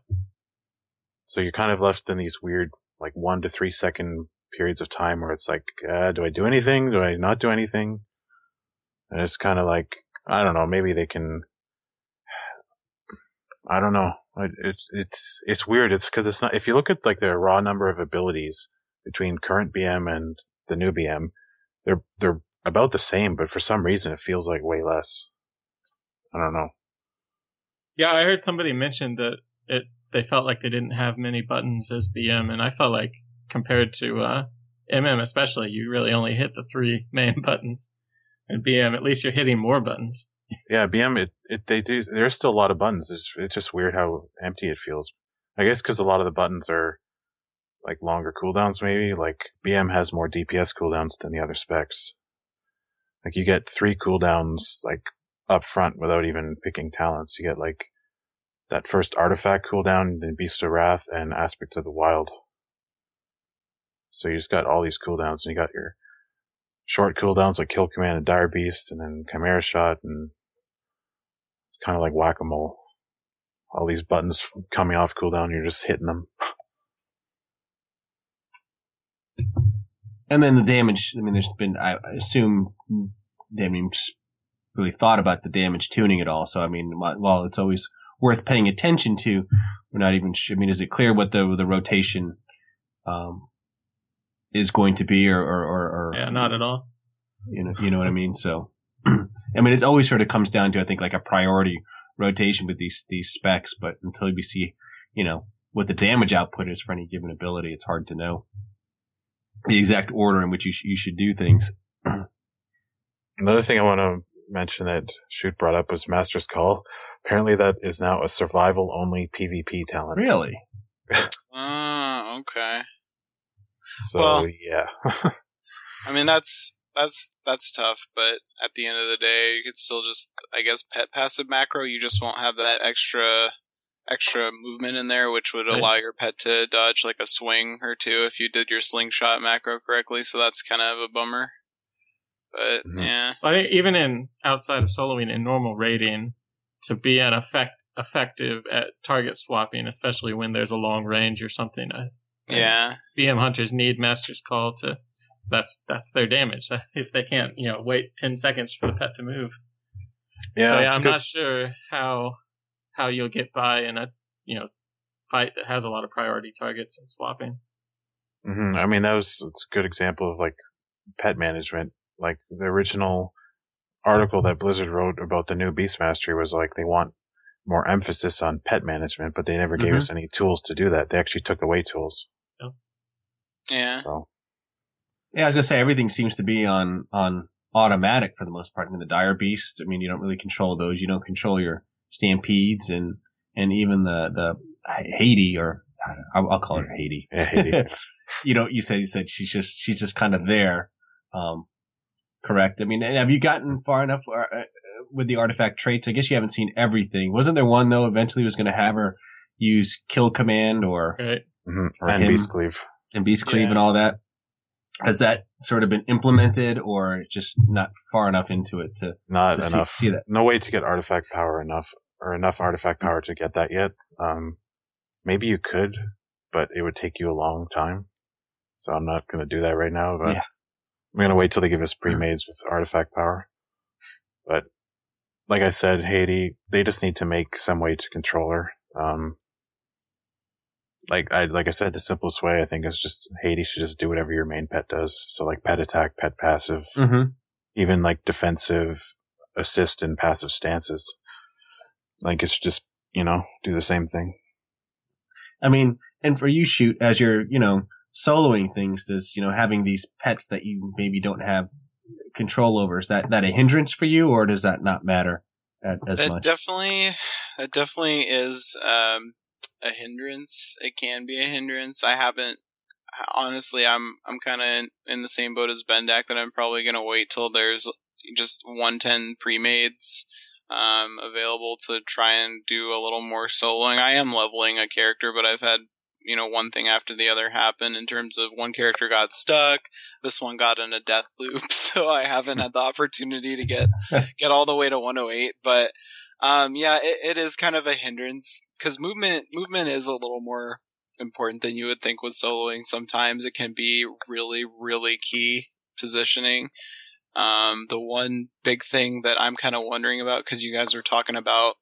S4: So you're kind of left in these weird, like one to three second periods of time where it's like, uh, do I do anything? Do I not do anything? And it's kind of like, I don't know, maybe they can, I don't know. It- It's, it's, it's weird. It's cause it's not, if you look at like the raw number of abilities between current BM and the new BM, they're, they're about the same, but for some reason it feels like way less. I don't know.
S3: Yeah, I heard somebody mention that it they felt like they didn't have many buttons as BM, and I felt like compared to uh, MM especially, you really only hit the three main buttons. And BM, at least you're hitting more buttons.
S4: Yeah, BM, it, it, they do, there's still a lot of buttons. It's, it's just weird how empty it feels. I guess because a lot of the buttons are like longer cooldowns, maybe. Like BM has more DPS cooldowns than the other specs. Like you get three cooldowns like up front without even picking talents. You get like that first artifact cooldown, then Bestial Wrath and Aspect of the Wild. So you just got all these cooldowns and you got your short cooldowns like Kill Command and Dire Beast and then Chimera Shot and it's kind of like whack-a-mole. All these buttons coming off cooldown, you're just hitting them.
S2: And then the damage. I mean, there's been. I I assume they haven't even really thought about the damage tuning at all. So I mean, while while it's always worth paying attention to, we're not even. Sure, I mean, is it clear what the the rotation um, is going to be, or or, or, or
S3: Yeah, not at all.
S2: you know, you know what I mean. So, I mean, it always sort of comes down to I think like a priority rotation with these these specs. But until we see, you know, what the damage output is for any given ability, it's hard to know the exact order in which you sh- you should do things.
S4: Another thing I want to mention that Shoot brought up was Master's Call. Apparently that is now a survival only PvP talent.
S2: Really?
S5: Ah, okay.
S4: So
S5: Well-
S4: yeah.
S5: I mean, that's that's that's tough, but at the end of the day, you could still just, I guess, pet passive macro. You just won't have that extra extra movement in there, which would
S3: Right.
S5: allow your pet to dodge like a swing or two if you did your slingshot macro correctly. So that's kind of a bummer. But
S4: Mhm.
S5: yeah,
S3: I think even in outside of soloing in normal raiding, to be an effect effective at target swapping, especially when there's a long range or something, uh,
S5: yeah,
S3: BM hunters need Master's Call to. That's that's their damage. If they can't, you know, wait ten seconds for the pet to move.
S4: Yeah,
S3: so yeah, I'm
S4: good.
S3: not sure how how you'll get by in a you know fight that has a lot of priority targets and swapping.
S4: hmm I mean, that was it's a good example of like pet management. Like the original article that Blizzard wrote about the new Beast Mastery was like they want more emphasis on pet management, but they never gave
S2: Mhm.
S4: us any tools to do that. They actually took away tools.
S5: yeah.
S4: So
S2: Yeah, I was gonna say everything seems to be on on automatic for the most part. I mean, the dire beasts. I mean, you don't really control those. You don't control your stampedes and and even the the Haiti or I'll, I'll call her Haiti.
S4: yeah, Haiti.
S2: you know, you said you said she's just she's just kind of there. Um, correct. I mean, have you gotten far enough uh, uh, with the artifact traits? I guess you haven't seen everything. Wasn't there one though? Eventually, was going to have her use kill command or
S3: Right?
S4: hmm
S2: Or
S4: and
S2: him.
S4: Beast Cleave.
S2: and beast cleave
S5: Yeah.
S2: and all that. Has that sort of been implemented, or just not far enough into it to,
S4: Not
S2: to see,
S4: enough.
S2: see that?
S4: no way to get artifact power enough or enough artifact power to get that yet. Um, maybe you could, but it would take you a long time. So I'm not going to do that right now. But
S2: Yeah.
S4: I'm going to wait till they give us pre-mades with artifact power. But like I said, Haiti, they just need to make some way to control her. Um, like I like I said, the simplest way I think is just Haiti should just do whatever your main pet does. So like pet attack, pet passive,
S2: Mm-hmm.
S4: even like defensive assist and passive stances. Like it's just, you know, do the same thing.
S2: I mean, and for you, shoot as you're, you know, soloing things, does you know having these pets that you maybe don't have control over is that that a hindrance for you, or does that not matter at, as
S5: that
S2: much?
S5: definitely that definitely is um, a hindrance. It can be a hindrance. I haven't honestly. I'm I'm kind of in, in the same boat as Bendak that I'm probably gonna wait till there's just 110 pre-mades um, available to try and do a little more soloing. I am leveling a character, but I've had you know one thing after the other happen in terms of one character got stuck, this one got in a death loop, so I haven't had the opportunity to get get all the way to 108. But um, yeah, it, it is kind of a hindrance because movement movement is a little more important than you would think with soloing. Sometimes it can be really really key positioning. Um, the one big thing that I'm kind of wondering about because you guys were talking about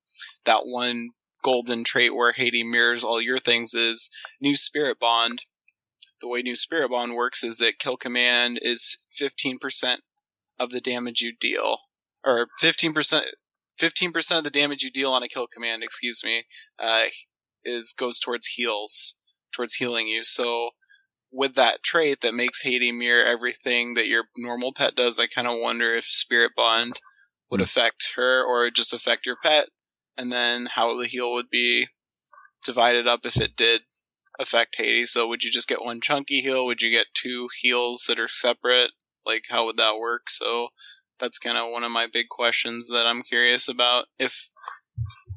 S5: that one golden trait where Haiti mirrors all your things is new spirit bond. The way new spirit bond works is that kill command is 15% of the damage you deal, or 15%. 15% of the damage you deal on a kill command, excuse me, uh, is goes towards heals, towards healing you. So with that trait that makes Haiti mirror everything that your normal pet does, I kind of wonder if Spirit Bond would affect her or just affect your pet, and then how the heal would be divided up if it did affect Haiti. So would you just get one chunky heal? Would you get two heals that are separate? Like how would that work? So that's kind of one of my big questions that I'm curious about if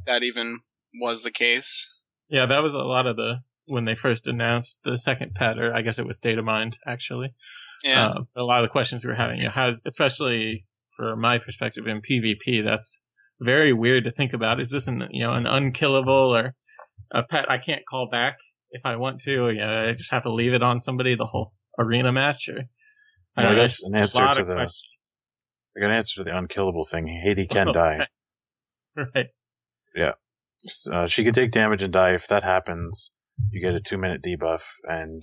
S5: that even was the case.
S3: Yeah, that was a lot of the when they first announced the second pet, or I guess it was datamined actually.
S5: Yeah.
S3: Uh, a lot of the questions we were having, you know, has especially for my perspective in PvP, that's very weird to think about. Is this an you know an unkillable or a pet I can't call back if I want to? Or, you know, I just have to leave it on somebody the whole arena match, or I
S4: Yeah,
S3: don't know.
S4: that's an
S3: just a
S4: answer
S3: lot
S4: to
S3: of
S4: the-
S3: questions.
S4: I got an answer to the unkillable thing. Haiti can die.
S3: Right.
S4: Uh, she can take damage and die. If that happens, you get a two minute debuff, and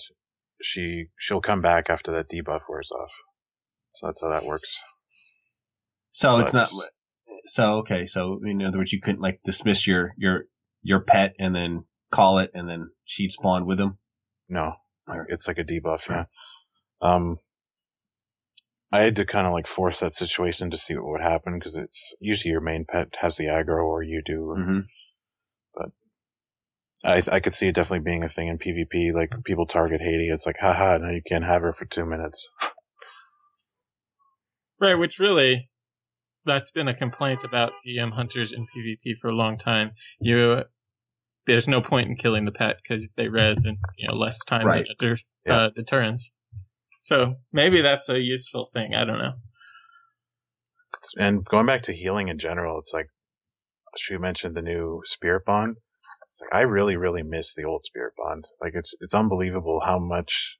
S4: she she'll come back after that debuff wears off. So that's how that works.
S2: So it's not. So okay. So in other words, you couldn't like dismiss your your your pet and then call it, and then she'd spawn with him.
S4: No, it's like a debuff. Yeah. Um, I had to kind of like force that situation to see what would happen because it's usually your main pet has the aggro or you do. Or,
S2: Mm-hmm.
S4: I I could see it definitely being a thing in PvP. Like people target Haiti. It's like, haha, now you can't have her for two minutes.
S3: Right, which really, that's been a complaint about BM hunters in PvP for a long time. You, there's no point in killing the pet because they res in you know less time
S2: Right.
S3: than deter,
S4: Yeah.
S3: uh, deterrence. So maybe that's a useful thing. I don't know.
S4: And going back to healing in general, it's like she mentioned the new Spirit Bond. Like, I really, really miss the old Spirit Bond. Like it's it's unbelievable how much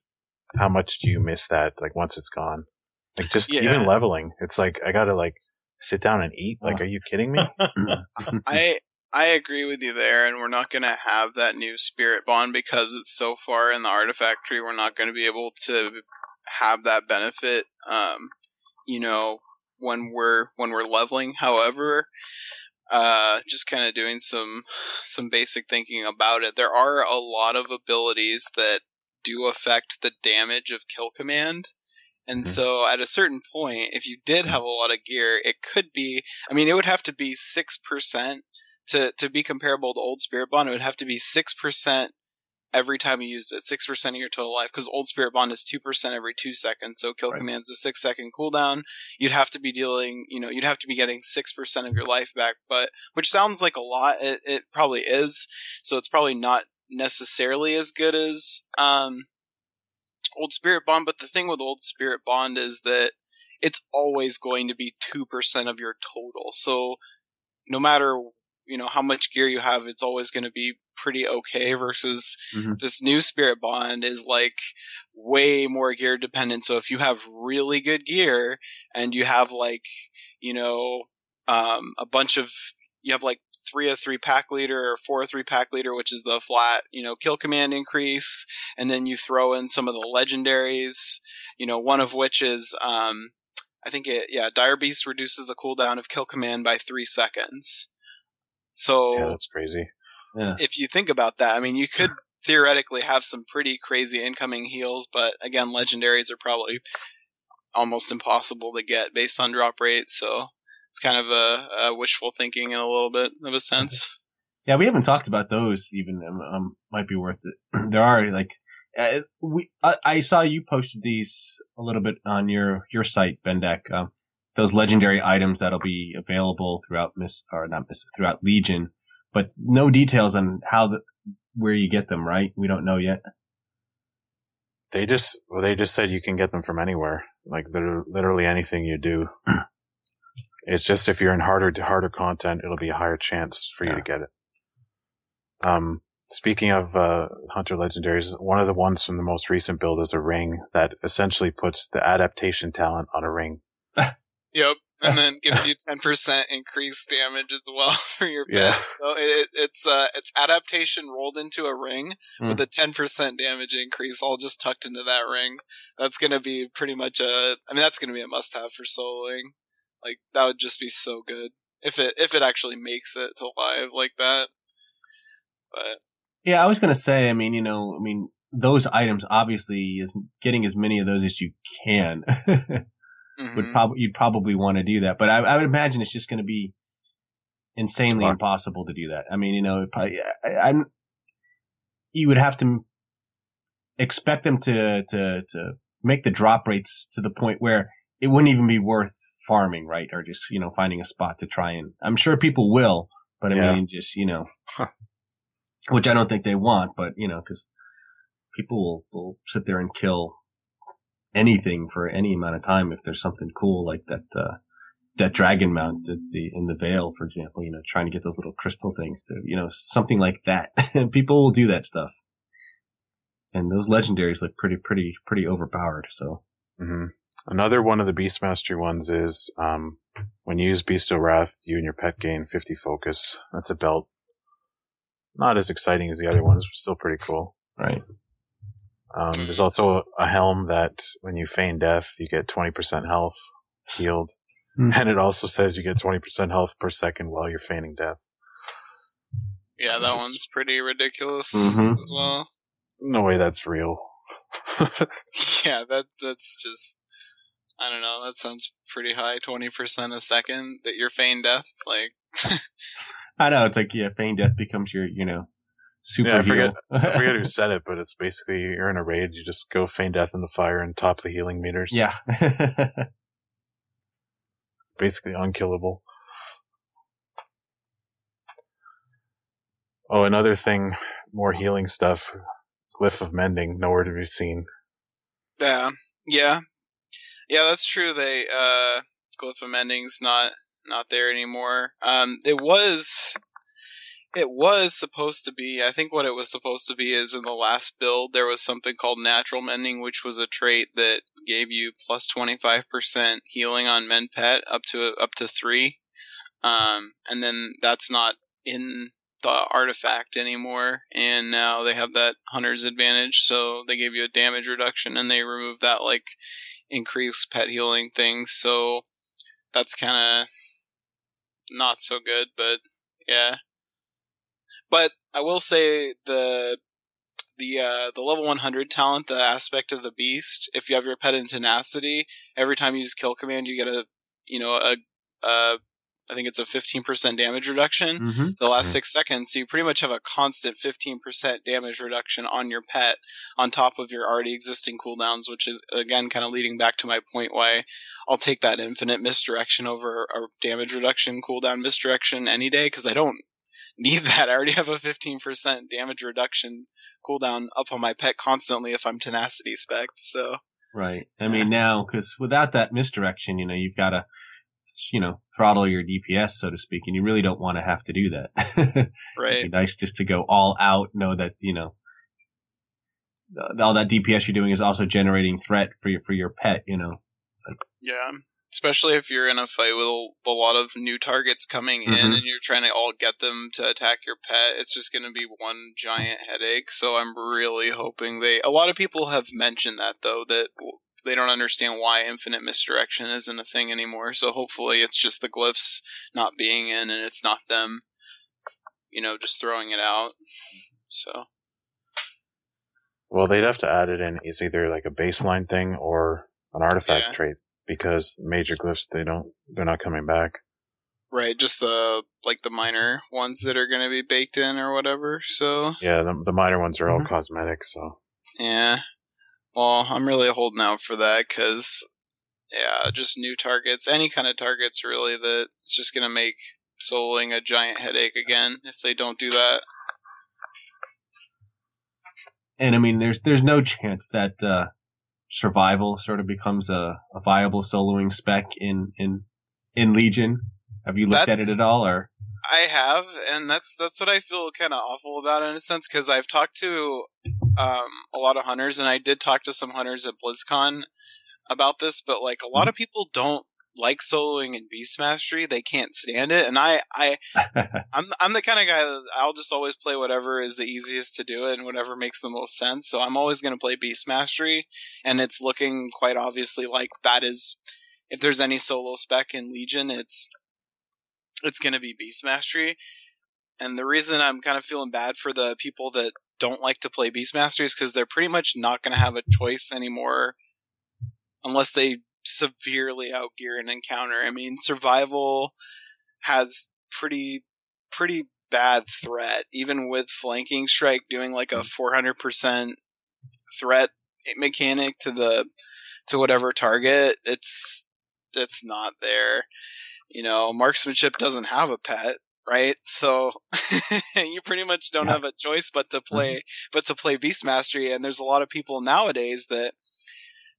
S4: how much do you miss that? Like once it's gone, like just
S5: Yeah.
S4: even leveling, it's like I gotta like sit down and eat. Like,
S2: Oh.
S4: are you kidding me?
S5: I I agree with you there, and we're not going to have that new spirit bond because it's so far in the artifact tree. We're not going to be able to have that benefit. Um, you know, when we're when we're leveling. However, uh, just kind of doing some some basic thinking about it. There are a lot of abilities that do affect the damage of kill command. And
S4: Mhm.
S5: so at a certain point, if you did have a lot of gear, it could be, I mean, it would have to be 6% to, to be comparable to old Spirit Bond. It would have to be 6% every time you used it, 6% of your total life, because old Spirit Bond is 2% every two seconds. So kill
S2: Right.
S5: command's a six second cooldown. You'd have to be dealing, you know, you'd have to be getting 6% of your life back, but, which sounds like a lot. It, it probably is. So it's probably not necessarily as good as, um, old spirit bond but the thing with old spirit bond is that it's always going to be 2% of your total so no matter you know how much gear you have it's always going to be pretty okay versus
S2: Mhm.
S5: this new spirit bond is like way more gear dependent so if you have really good gear and you have like you know um, a bunch of you have like three of three pack leader or four of three pack leader which is the flat you know kill command increase and then you throw in some of the legendaries you know one of which is um i think it yeah dire beast reduces the cooldown of kill command by three seconds so
S4: yeah, that's crazy.
S2: Yeah.
S5: if you think about that, I mean, you could theoretically have some pretty crazy incoming heals, but again, legendaries are probably almost impossible to get based on drop rate. So it's kind of a, a wishful thinking in a little bit of a sense.
S2: Yeah, we haven't talked about those even. Um, um might be worth it. there are like uh, we. I, I saw you posted these a little bit on your your site, Bendak. Um, those legendary items that'll be available throughout Miss or not Miss throughout Legion, but no details on how the where you get them. Right? We don't know yet.
S4: They just well, they just said you can get them from anywhere, like liter- literally anything you do. it's just if you're in harder to harder content, it'll be a higher chance for you
S2: Yeah.
S4: to get it. Um, speaking of uh, Hunter Legendaries, one of the ones from the most recent build is a ring that essentially puts the adaptation talent on a ring.
S5: Yep. And then gives you 10% increased damage as well for your pet.
S4: Yeah.
S5: So it, it's uh it's adaptation rolled into a ring
S2: Hmm.
S5: with a 10% damage increase all just tucked into that ring. That's going to be pretty much a I mean that's going to be a must have for soloing. Like that would just be so good if it if it actually makes it to live like that. But
S2: Yeah, I was gonna say. I mean, you know, I mean, those items obviously is getting as many of those as you can would
S5: mhm.
S2: probably you'd probably want to do that. But I, I would imagine it's just going to be insanely impossible to do that. I mean, you know, probably, I, I'm you would have to expect them to to to make the drop rates to the point where it wouldn't even be worth farming, right? Or just you know finding a spot to try and. I'm sure people will, but I
S4: Yeah.
S2: mean, just you know, which I don't think they want, but you know, because people will, will sit there and kill anything for any amount of time if there's something cool like that uh, that dragon mount that the in the veil for example you know trying to get those little crystal things to you know something like that people will do that stuff and those legendaries look pretty pretty pretty overpowered so
S4: hmm Another one of the Beastmastery ones is um, when you use Bestial Wrath, you and your pet gain 50 focus. That's a belt. Not as exciting as the other ones, but still pretty cool.
S2: right
S4: Um, there's also a helm that when you feign death, you get 20% health healed.
S2: Hmm.
S4: And it also says you get 20% health per second while you're feigning death.
S5: yeah, that one's pretty ridiculous
S2: Mhm.
S5: as well.
S4: No way that's real.
S5: Yeah, that that's just I don't know. That sounds pretty high. Twenty percent a second that you're feign death. Like,
S2: i know it's like yeah feign death becomes your you know super
S4: Yeah, I forget- I forget who said it, but it's basically you're in a raid, you just go feign death in the fire and top the healing meters.
S2: yeah
S4: basically unkillable. Oh, another thing, more healing stuff. Glyph of Mending, nowhere to be seen.
S5: yeah, yeah, yeah. That's true. They uh, glyph of Mending's not not there anymore. Um, it was. It was supposed to be. I think what it was supposed to be is in the last build there was something called natural mending, which was a trait that gave you plus plus twenty five percent healing on mend pet up to up to three, um, and then that's not in the artifact anymore. And now they have that hunter's advantage, so they gave you a damage reduction, and they removed that like increased pet healing thing. So that's kind of not so good, but yeah. But I will say the the uh, the level 100 talent, the aspect of the beast. If you have your pet in tenacity, every time you use kill command, you get a you know a, a I think it's a 15% damage reduction
S2: hmm
S5: the last
S4: Mhm.
S5: six seconds. So you pretty much have a constant 15% damage reduction on your pet on top of your already existing cooldowns, which is again kind of leading back to my point why I'll take that infinite misdirection over a damage reduction cooldown misdirection any day because I don't need that. I already have a 15% damage reduction cooldown up on my pet constantly if I'm tenacity spec. So
S2: Right. I mean, now, because without that misdirection, you know, you've got to, you know, throttle your DPS, so to speak, and you really don't want to have to do that. It'd
S5: right.
S2: be nice just to go all out, know that, you know, all that DPS you're doing is also generating threat for your, for your pet, you know.
S5: Yeah. Especially if you're in a fight with a, a lot of new targets coming in
S2: Mhm.
S5: and you're trying to all get them to attack your pet, it's just going to be one giant headache. So I'm really hoping they. A lot of people have mentioned that, though, that they don't understand why infinite misdirection isn't a thing anymore. So hopefully it's just the glyphs not being in and it's not them, you know, just throwing it out. So.
S4: Well, they'd have to add it in as either like a baseline thing or an artifact
S5: Yeah.
S4: trait because major glyphs they don't they're not coming back.
S5: Right, just the like the minor ones that are going to be baked in or whatever. So
S4: Yeah, the, the minor ones are all
S2: Mhm.
S4: cosmetic. So
S5: Yeah. Well, I'm really holding out for that because yeah, just new targets, any kind of targets really. That it's just gonna make soloing a giant headache again if they don't do that.
S2: And I mean, there's there's no chance that uh, survival sort of becomes a, a viable soloing spec in in in Legion. Have you looked
S5: That's-
S2: at it at all, or
S5: I have, and that's that's what I feel kind of awful about in a sense because I've talked to um, a lot of hunters, and I did talk to some hunters at BlizzCon about this, but like a lot of people don't like soloing in Beast Mastery; they can't stand it, and I I I'm I'm the kind of guy that I'll just always play whatever is the easiest to do it and whatever makes the most sense. So I'm always going to play Beast Mastery, and it's looking quite obviously like that is if there's any solo spec in Legion, it's it's going to be Beast Mastery. And the reason I'm kind of feeling bad for the people that don't like to play Beast Mastery is because they're pretty much not going to have a choice anymore unless they severely outgear an encounter. I mean, survival has pretty pretty bad threat, even with flanking strike doing like a mm. 400% threat mechanic to the to whatever target. It's it's not there. You know, marksmanship doesn't have a pet, right? So you pretty much don't
S2: Yeah.
S5: have a choice but to mm-hmm. play but to play Beast Mastery. And there's a lot of people nowadays that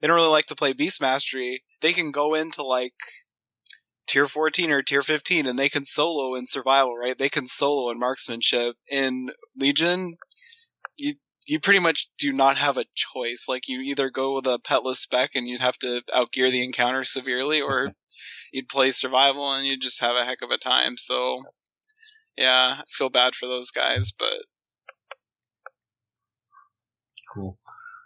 S5: they don't really like to play Beast Mastery. They can go into like tier 14 or tier 15 and they can solo in survival, right? They can solo in marksmanship. In Legion, you you pretty much do not have a choice. Like you either go with a petless spec and you'd have to outgear the encounter severely or you'd play survival and you'd just have a heck of a time. So yeah, I feel bad for those guys, but
S2: Cool.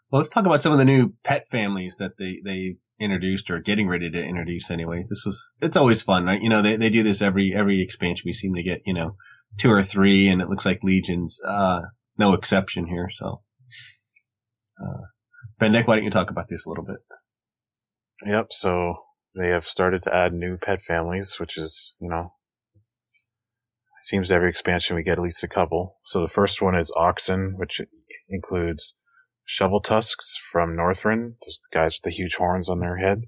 S2: Well, let's talk about some of the new pet families that they they introduced or getting ready to introduce. Anyway, this was it's always fun, right? You know, they they do this every every expansion. We seem to get you know two or three, and it looks like Legion's uh, no exception here. So, uh, Bendek, why don't you talk about this a little bit?
S4: Yep. So they have started to add new pet families, which is, you know, seems every expansion we get at least a couple. So the first one is Oxen, which includes Shovel Tusks from Northrend, those the guys with the huge horns on their head.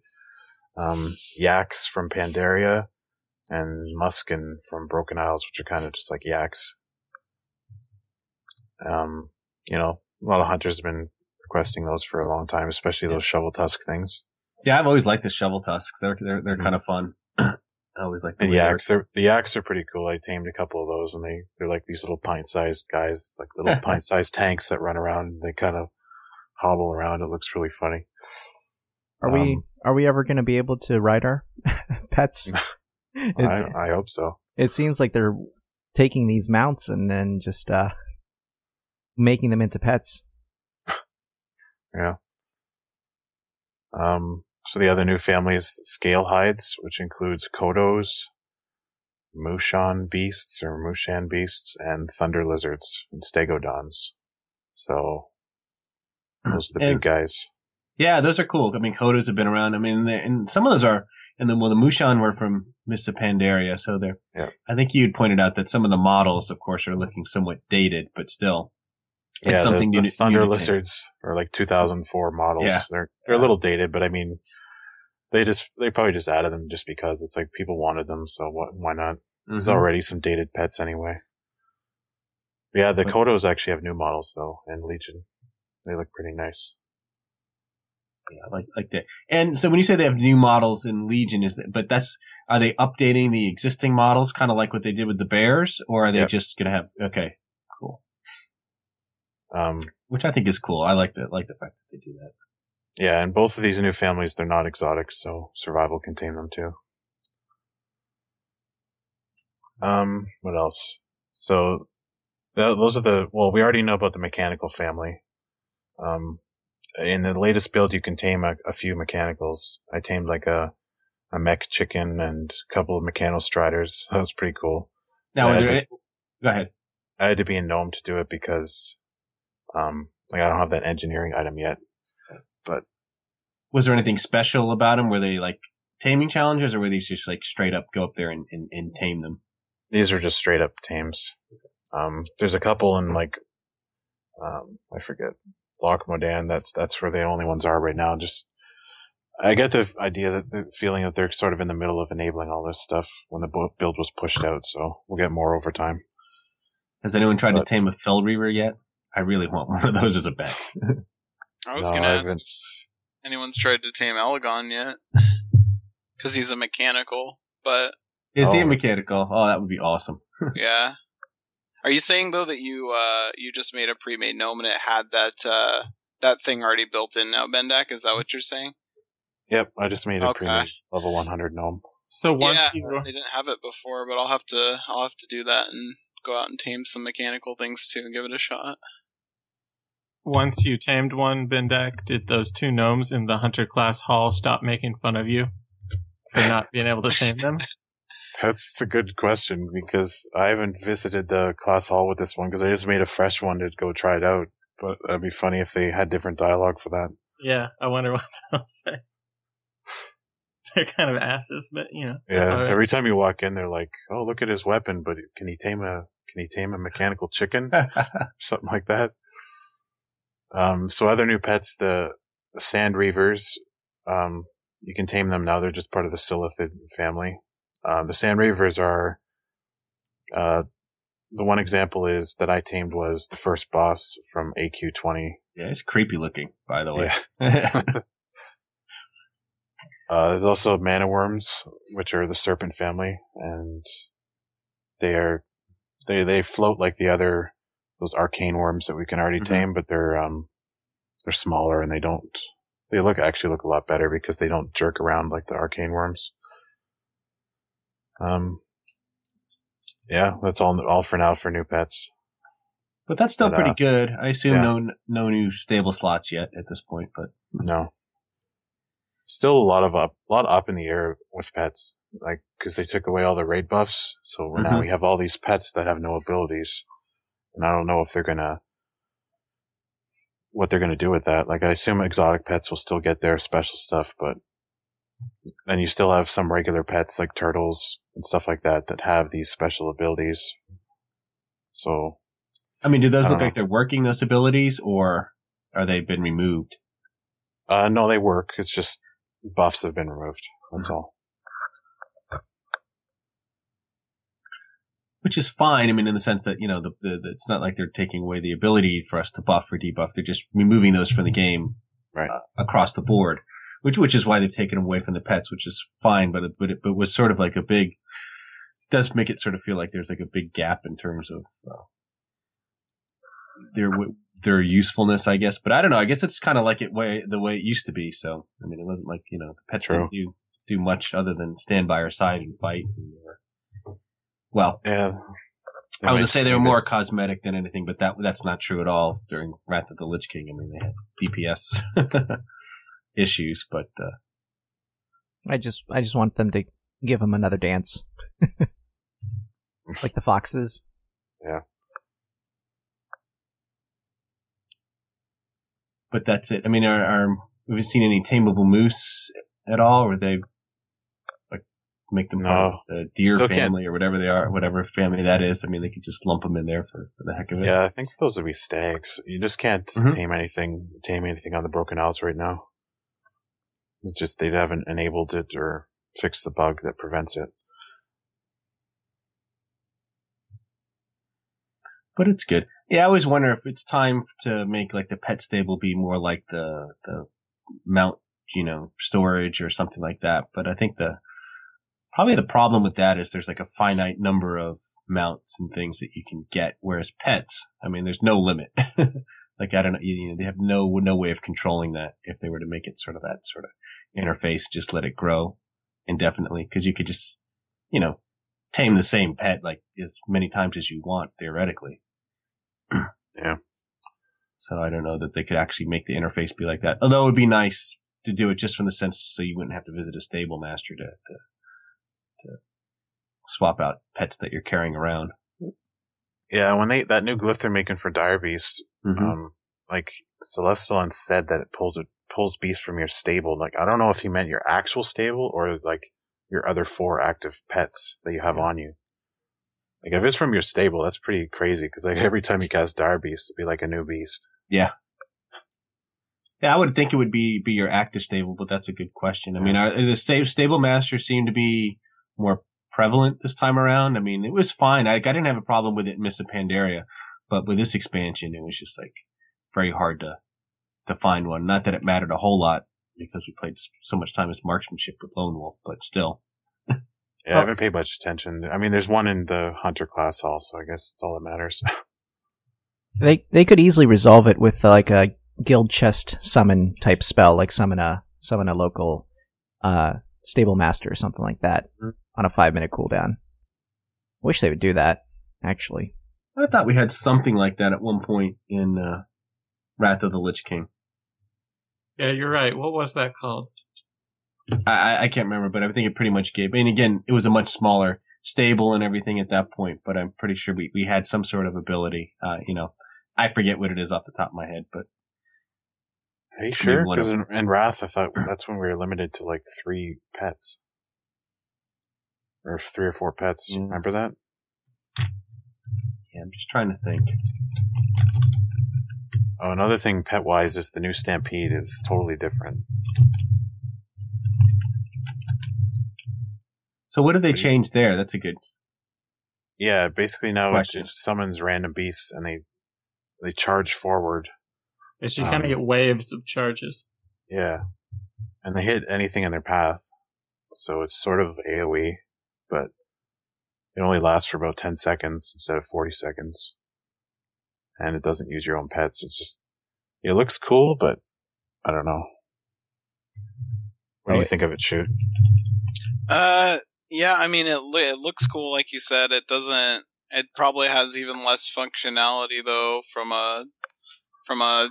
S4: Um, Yaks from Pandaria, and Muskin from Broken Isles, which are kind of just like yaks. Um, you know, a lot of hunters have been requesting those for a long time, especially those shovel tusk things.
S2: Yeah, I've always liked the shovel tusks. They're they're they're
S4: Mhm.
S2: kind of fun. I always like the
S4: And yaks, they're, the yaks are pretty cool. I tamed a couple of those, and they they're like these little pint-sized guys, like little pint-sized tanks that run around. They kind of hobble around. It looks really funny.
S6: Are we
S4: Um,
S6: are we ever going to be able to ride our pets?
S4: I, I hope so.
S6: it seems like they're taking these mounts and then just uh making them into pets.
S4: Yeah. Um. So the other new family is scale hides, which includes kodos, Mushan beasts or Mushan beasts, and thunder lizards and stegodons. So those are the
S2: And-
S4: big guys.
S2: Yeah, those are cool. I mean, Kodos have been around. I mean, and some of those are, and then well, the Mushan were from Mists of Pandaria, so they're.
S4: Yeah.
S2: I think you had pointed out that some of the models, of course, are looking somewhat dated, but still, it's
S4: yeah,
S2: something
S4: the,
S2: to-
S4: Thunder Lizards are like 2004 models.
S2: Yeah.
S4: They're they're a little dated, but I mean, they just they probably just added them just because it's like people wanted them, so what, why not? There's
S2: Mhm.
S4: already some dated pets anyway. Yeah, the
S2: But-
S4: Kodos actually have new models though, and Legion. They look pretty nice.
S2: Yeah, like like that. And so when you say they have new models in Legion, is that? But that's are they updating the existing models, kind of like what they did with the Bears, or are they
S4: Yep.
S2: just gonna have? Okay, cool.
S4: Um,
S2: Which I think is cool. I like the like the fact that they do that.
S4: yeah, and both of these new families, they're not exotic, so survival can tame them too. Um, what else? So, th- those are the, well, we already know about the mechanical family. Um, in the latest build, you can tame a, a few mechanicals. I tamed like a, a mech chicken and a couple of mechanical striders. That was pretty cool.
S2: Now,
S4: Yeah,
S2: are
S4: I
S2: there any- go ahead.
S4: I had to be a gnome to do it because, um, like I don't have that engineering item yet.
S2: But was there anything special about them? Were they like taming challenges, or were these just like straight up go up there and, and, and tame them?
S4: These are just straight up tames. Um, there's a couple in like, um, I forget, Loch Modan. That's, that's where the only ones are right now. Just, I get the idea that the feeling that they're sort of in the middle of enabling all this stuff when the build was pushed out, so we'll get more over time.
S2: Has anyone tried
S4: But-
S2: to tame a Fel Reaver yet? I really want one of those as a pet.
S5: I was
S4: No,
S5: gonna
S4: I
S5: ask
S4: haven't.
S5: if anyone's tried to tame Elgon yet, because he's a mechanical. But
S2: Is he a
S4: Oh.
S2: mechanical? Oh, that would be awesome.
S5: yeah, are you saying though that you uh you just made a pre-made gnome and it had that uh that thing already built in now, Bendak? Is that what you're saying?
S4: Yep, I just made a
S5: Okay.
S4: pre level 100 gnome.
S3: So once
S5: yeah,
S3: you
S5: they didn't have it before, but I'll have to I'll have to do that and go out and tame some mechanical things too and give it a shot.
S3: once you tamed one, Bendak, did those two gnomes in the hunter class hall stop making fun of you for not being able to tame them?
S4: That's a good question because I haven't visited the class hall with this one because I just made a fresh one to go try it out. But that'd be funny if they had different dialogue for that.
S3: Yeah, I wonder what they'll say. They're kind of asses, but you know.
S4: Yeah,
S3: all right.
S4: every time you walk in, they're like, "Oh, look at his weapon, but can he tame a can he tame a mechanical chicken?" Something like that. Um, so other new pets, the, the sand reavers, um, you can tame them now. They're just part of the Silithid family. Um, the sand reavers are, uh, the one example is that I tamed was the first boss from AQ20.
S2: yeah, it's creepy looking, by the way.
S4: Uh, there's also mana worms, which are the serpent family, and they are they they float like the other those arcane worms that we can already
S2: Mhm.
S4: tame, but they're um they're smaller and they don't they look actually look a lot better because they don't jerk around like the arcane worms. Um, yeah, that's all all for now for new pets.
S2: but that's still
S4: But,
S2: pretty
S4: uh,
S2: good. I assume
S4: yeah.
S2: no no new stable slots yet at this point, but
S4: No. Still a lot of up, a lot up in the air with pets, like because they took away all the raid buffs. So now
S2: Mhm.
S4: we have all these pets that have no abilities, and I don't know if they're gonna what they're gonna do with that. Like I assume exotic pets will still get their special stuff, but then you still have some regular pets like turtles and stuff like that that have these special abilities. So
S2: I mean, do those look
S4: don't
S2: like they're working those abilities, or are they been removed?
S4: uh no, they work. It's just buffs have been removed. That's all.
S2: Which is fine. I mean, in the sense that you know, the, the, the it's not like they're taking away the ability for us to buff or debuff. They're just removing those from the game
S4: Right.
S2: uh, across the board. Which which is why they've taken them away from the pets, which is fine. But it, but it but was sort of like a big does make it sort of feel like there's like a big gap in terms of uh, their their usefulness, I guess. But I don't know. I guess it's kind of like it way the way it used to be. So I mean, it wasn't like you know the pets
S4: True.
S2: didn't do do much other than stand by our side and fight. Or, well,
S4: Yeah.
S2: I was gonna say they were more cosmetic than anything, but that that's not true at all during Wrath of the Lich King. I mean, they had DPS issues, but uh,
S6: I just I just want them to give him another dance, like the foxes. Yeah.
S2: But that's it. I mean, are, are have you seen any tameable moose at all, or they like make them part of the deer
S4: Still can't-
S2: family or whatever they are, whatever family that is? I mean, they could just lump them in there for, for the heck of it.
S4: Yeah, I think those would be stags. You just can't
S2: Mhm.
S4: tame anything, tame anything on the Broken Isles right now. It's just they haven't enabled it or fixed the bug that prevents it.
S2: but it's good. Yeah, I always wonder if it's time to make like the pet stable be more like the the mount, you know, storage or something like that. But I think the probably the problem with that is there's like a finite number of mounts and things that you can get, whereas pets, I mean, there's no limit. like I don't know, you, know, they have no no way of controlling that if they were to make it sort of that sort of interface, just let it grow indefinitely because you could just, you know, tame the same pet like as many times as you want theoretically.
S4: Yeah.
S2: So I don't know that they could actually make the interface be like that. Although it would be nice to do it just from the sense so you wouldn't have to visit a stable master to to, to swap out pets that you're carrying around.
S4: Yeah, when they that new glyph they're making for Dire Beast,
S2: Mhm.
S4: um, like Celestalon said that it pulls it pulls beasts from your stable. Like I don't know if he meant your actual stable or like your other four active pets that you have on you. Like if it's from your stable, that's pretty crazy because like every time you cast Dire Beast, it'd be like a new beast.
S2: Yeah. Yeah, I would think it would be be your active stable, but that's a good question. I mean, are the sta- stable masters seem to be more prevalent this time around? I mean, it was fine. I, I didn't have a problem with it in Mists of Pandaria, but with this expansion, it was just like very hard to to find one. Not that it mattered a whole lot because we played so much time as marksmanship with Lone Wolf, but still.
S4: Yeah, I haven't paid much attention. I mean, there's one in the hunter class also. I guess it's all that matters.
S6: They they could easily resolve it with uh, like a guild chest summon type spell, like summon a summon a local uh stable master or something like that
S4: Mhm.
S6: On a five minute cooldown. Wish they would do that. Actually,
S2: I thought we had something like that at one point in uh, Wrath of the Lich King.
S3: Yeah, you're right. What was that called?
S2: I, I- I can't remember, but I think it pretty much gave. And again, it was a much smaller stable and everything at that point. But I'm pretty sure we, we had some sort of ability. Uh, you know, I forget what it is off the top of my head, but
S4: Are you sure? Because in, in Wrath, I thought that's when we were limited to like three pets. Or three or four pets.
S2: Mm.
S4: Remember that?
S2: yeah, I'm just trying to think.
S4: Oh, another thing pet wise is the new Stampede is totally different.
S2: So what did they
S4: What do you-
S2: change there? That's a good.
S4: Yeah, basically now it just summons random beasts and they they charge forward.
S3: Is you
S4: Um,
S3: kind of get waves of charges.
S4: Yeah. And they hit anything in their path. So it's sort of AoE, but it only lasts for about 10 seconds instead of 40 seconds. And it doesn't use your own pets. It's just, it looks cool, but I don't know. What do you think of it, Shoot?
S5: Uh, yeah, I mean, it it looks cool, like you said. It doesn't. It probably has even less functionality though, from a from a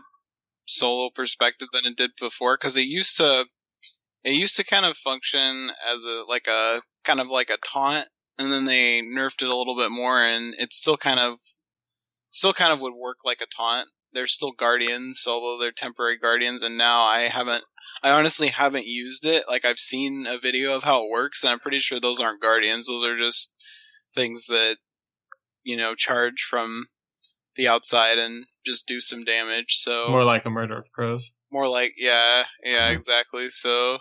S5: solo perspective than it did before, because it used to it used to kind of function as a like a kind of like a taunt, and then they nerfed it a little bit more, and it still kind of still kind of would work like a taunt. They're still guardians, although they're temporary guardians, and now I haven't I honestly haven't used it. Like I've seen a video of how it works, and I'm pretty sure those aren't guardians. Those are just things that you know charge from the outside and just do some damage. So
S3: more like a murder of crows.
S5: more like yeah, yeah,
S4: Mhm.
S5: exactly. So,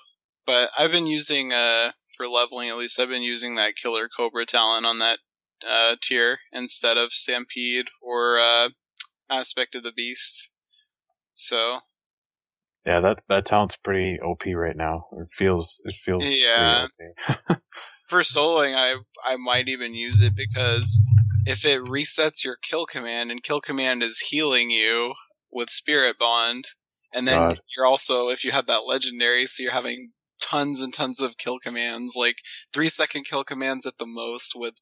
S5: but I've been using uh for leveling at least. I've been using that killer cobra talent on that uh tier instead of stampede or uh aspect of the beast. So
S4: Yeah, that, that talent's pretty OP right now. It feels, it feels
S5: Yeah. For soloing, I I might even use it because if it resets your kill command and kill command is healing you with spirit bond, and then
S4: God.
S5: you're also if you have that legendary, so you're having tons and tons of kill commands, like three second kill commands at the most, with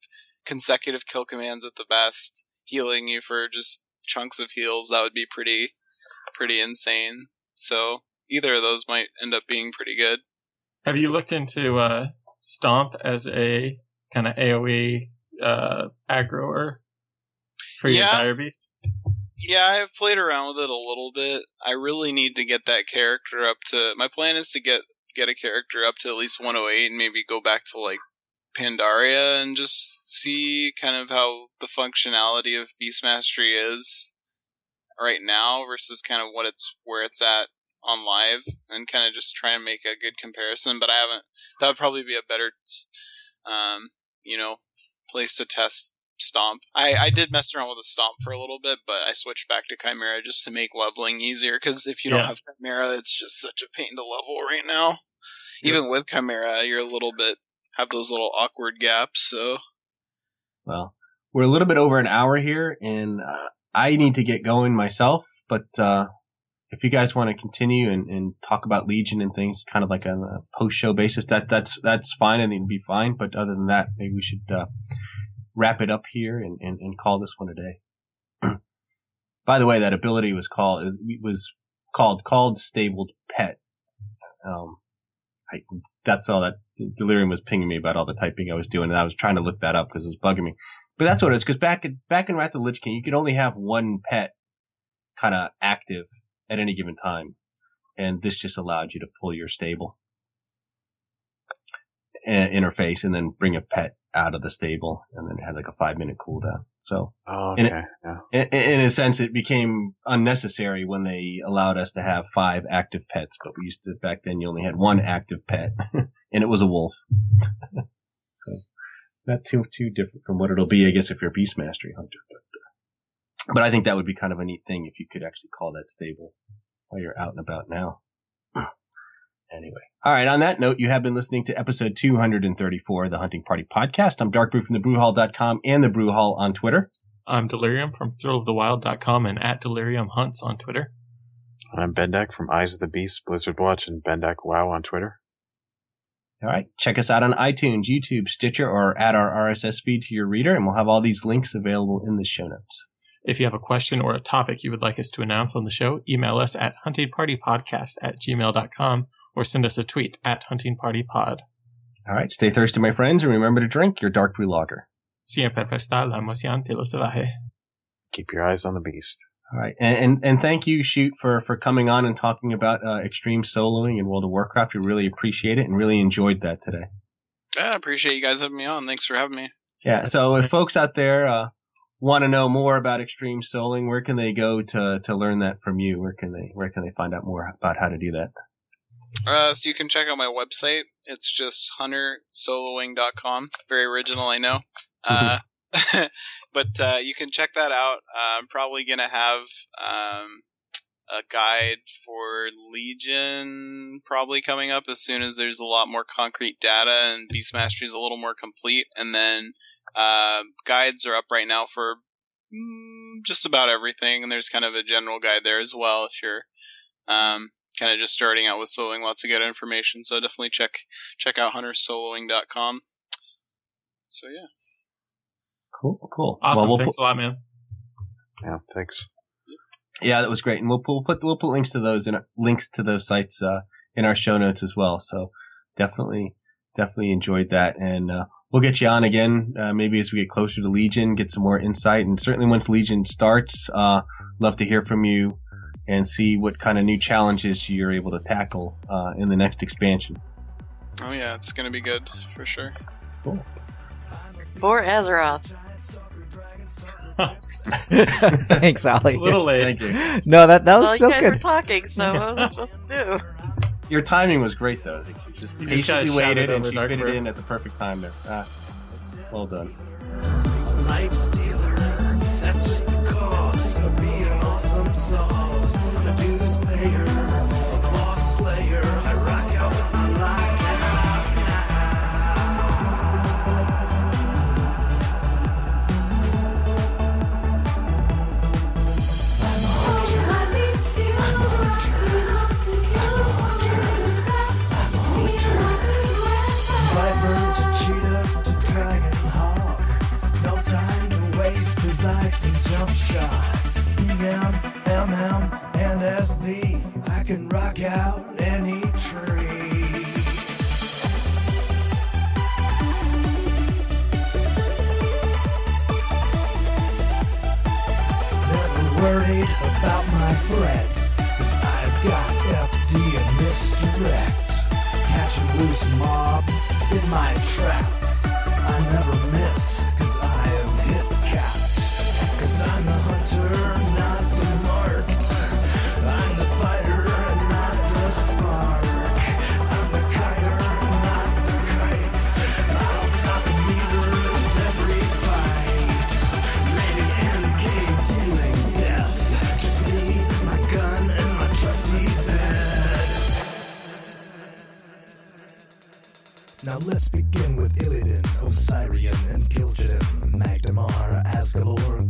S5: consecutive kill commands at the best, healing you for just chunks of heals. That would be pretty pretty insane. So either of those might end up being pretty good.
S3: Have you looked into uh, Stomp as a kind of AoE uh, aggroer for your
S5: Yeah.
S3: Dire Beast?
S5: Yeah, I've played around with it a little bit. I really need to get that character up to. My plan is to get get a character up to at least 108 and maybe go back to like Pandaria and just see kind of how the functionality of Beast Mastery is right now versus kind of what it's where it's at on live and kind of just try and make a good comparison. But I haven't. That would probably be a better, um, you know, place to test Stomp. I, I did mess around with a Stomp for a little bit, but I switched back to Chimaera just to make leveling easier. Because if you don't have Chimaera, it's just such a pain to level right now. Even with Chimaera, you're a little bit have those little awkward gaps. So
S2: Well, we're a little bit over an hour here, and uh, I need to get going myself. But uh, if you guys want to continue and, and talk about Legion and things, kind of like on a post show basis, that that's that's fine. I think it'd be fine. But other than that, maybe we should uh, wrap it up here and, and, and call this one a day. By the way, that ability was called it was called called stabled pet. Um, I, that's all that Delirium was pinging me about all the typing I was doing, and I was trying to look that up because it was bugging me. But that's what it is. Because back in back in Wrath of the Lich King, you could only have one pet kind of active at any given time, and this just allowed you to pull your stable uh, interface and then bring a pet out of the stable, and then had like a five minute cooldown. So
S4: Oh, okay. yeah.
S2: in, in a sense, it became unnecessary when they allowed us to have five active pets. But we used to back then. You only had one active pet, and it was a wolf. so not too too different from what it'll be, I guess, if you're a beast mastery hunter. But uh, but I think that would be kind of a neat thing if you could actually call that stable while you're out and about now. Anyway. All right. On that note, you have been listening to episode 234 of the Hunting Party podcast. I'm Dark Brew from thebrewhall.com and the Brew Hall on Twitter.
S3: I'm Delirium from thrillofthewild.com and at Delirium Hunts on Twitter.
S4: I'm Bendak from Eyes of the Beast, Blizzard Watch, and Bendak Wow on Twitter.
S2: All right. Check us out on iTunes, YouTube, Stitcher, or add our RSS feed to your reader, and we'll have all these links available in the show notes.
S3: If you have a question or a topic you would like us to announce on the show, email us at huntingpartypodcast at gmail.com or send us a tweet at Hunting Party Pod.
S2: All right. Stay thirsty, my friends, and remember to drink your dark brew lager.
S3: Siempre está la emoción de lo salvaje.
S4: Keep your eyes on the beast.
S2: All right. And, and, and thank you, Shoot, for, for coming on and talking about uh, extreme soloing in World of Warcraft. We really appreciate it and really enjoyed that today.
S5: Yeah, I appreciate you guys having me on. Thanks for having me.
S2: Yeah. So if folks out there uh, want to know more about extreme soloing, where can they go to, to learn that from you? Where can they where can they find out more about how to do that?
S5: Uh, so you can check out my website. It's just huntersoloing.com. Very original, I know. Uh, but uh, you can check that out. Uh, I'm probably going to have um, a guide for Legion probably coming up as soon as there's a lot more concrete data and Beast Mastery is a little more complete. And then uh, guides are up right now for mm, just about everything. And there's kind of a general guide there as well if you're um, kind of just starting out with soloing. Lots of good information. So definitely check check out huntersoloing.com. So yeah.
S2: Cool, cool.
S3: Awesome.
S2: Well, we'll
S3: Thanks
S2: put,
S3: a lot, man.
S4: Yeah, thanks.
S2: yeah, that was great, and we'll, we'll put we'll put links to those in links to those sites uh, in our show notes as well. So definitely, definitely enjoyed that, and uh, we'll get you on again uh, maybe as we get closer to Legion, get some more insight, and certainly once Legion starts, uh, love to hear from you and see what kind of new challenges you're able to tackle uh, in the next expansion.
S5: Oh yeah, it's gonna be good for sure.
S2: Cool.
S7: For Azeroth.
S6: Thanks, Ollie.
S3: A little late.
S2: Thank you.
S6: No, that that was
S7: well, you
S6: that's
S7: guys were talking, so what was I supposed to do?
S2: Your timing was great, though. You just
S3: You just
S2: patiently
S3: gotta
S2: waited and
S3: you
S2: she fit it in at the perfect time there. Ah, well done.
S1: life stealer. That's just the cost of being an awesome sauce. MM, and SV. I can rock out any tree. Never worried about my I've got FD and misdirect. Loose mobs in my traps. I never miss, Now let's begin with Illidan, Osirian, and Gil'jadan, Magdamar, Asgalor,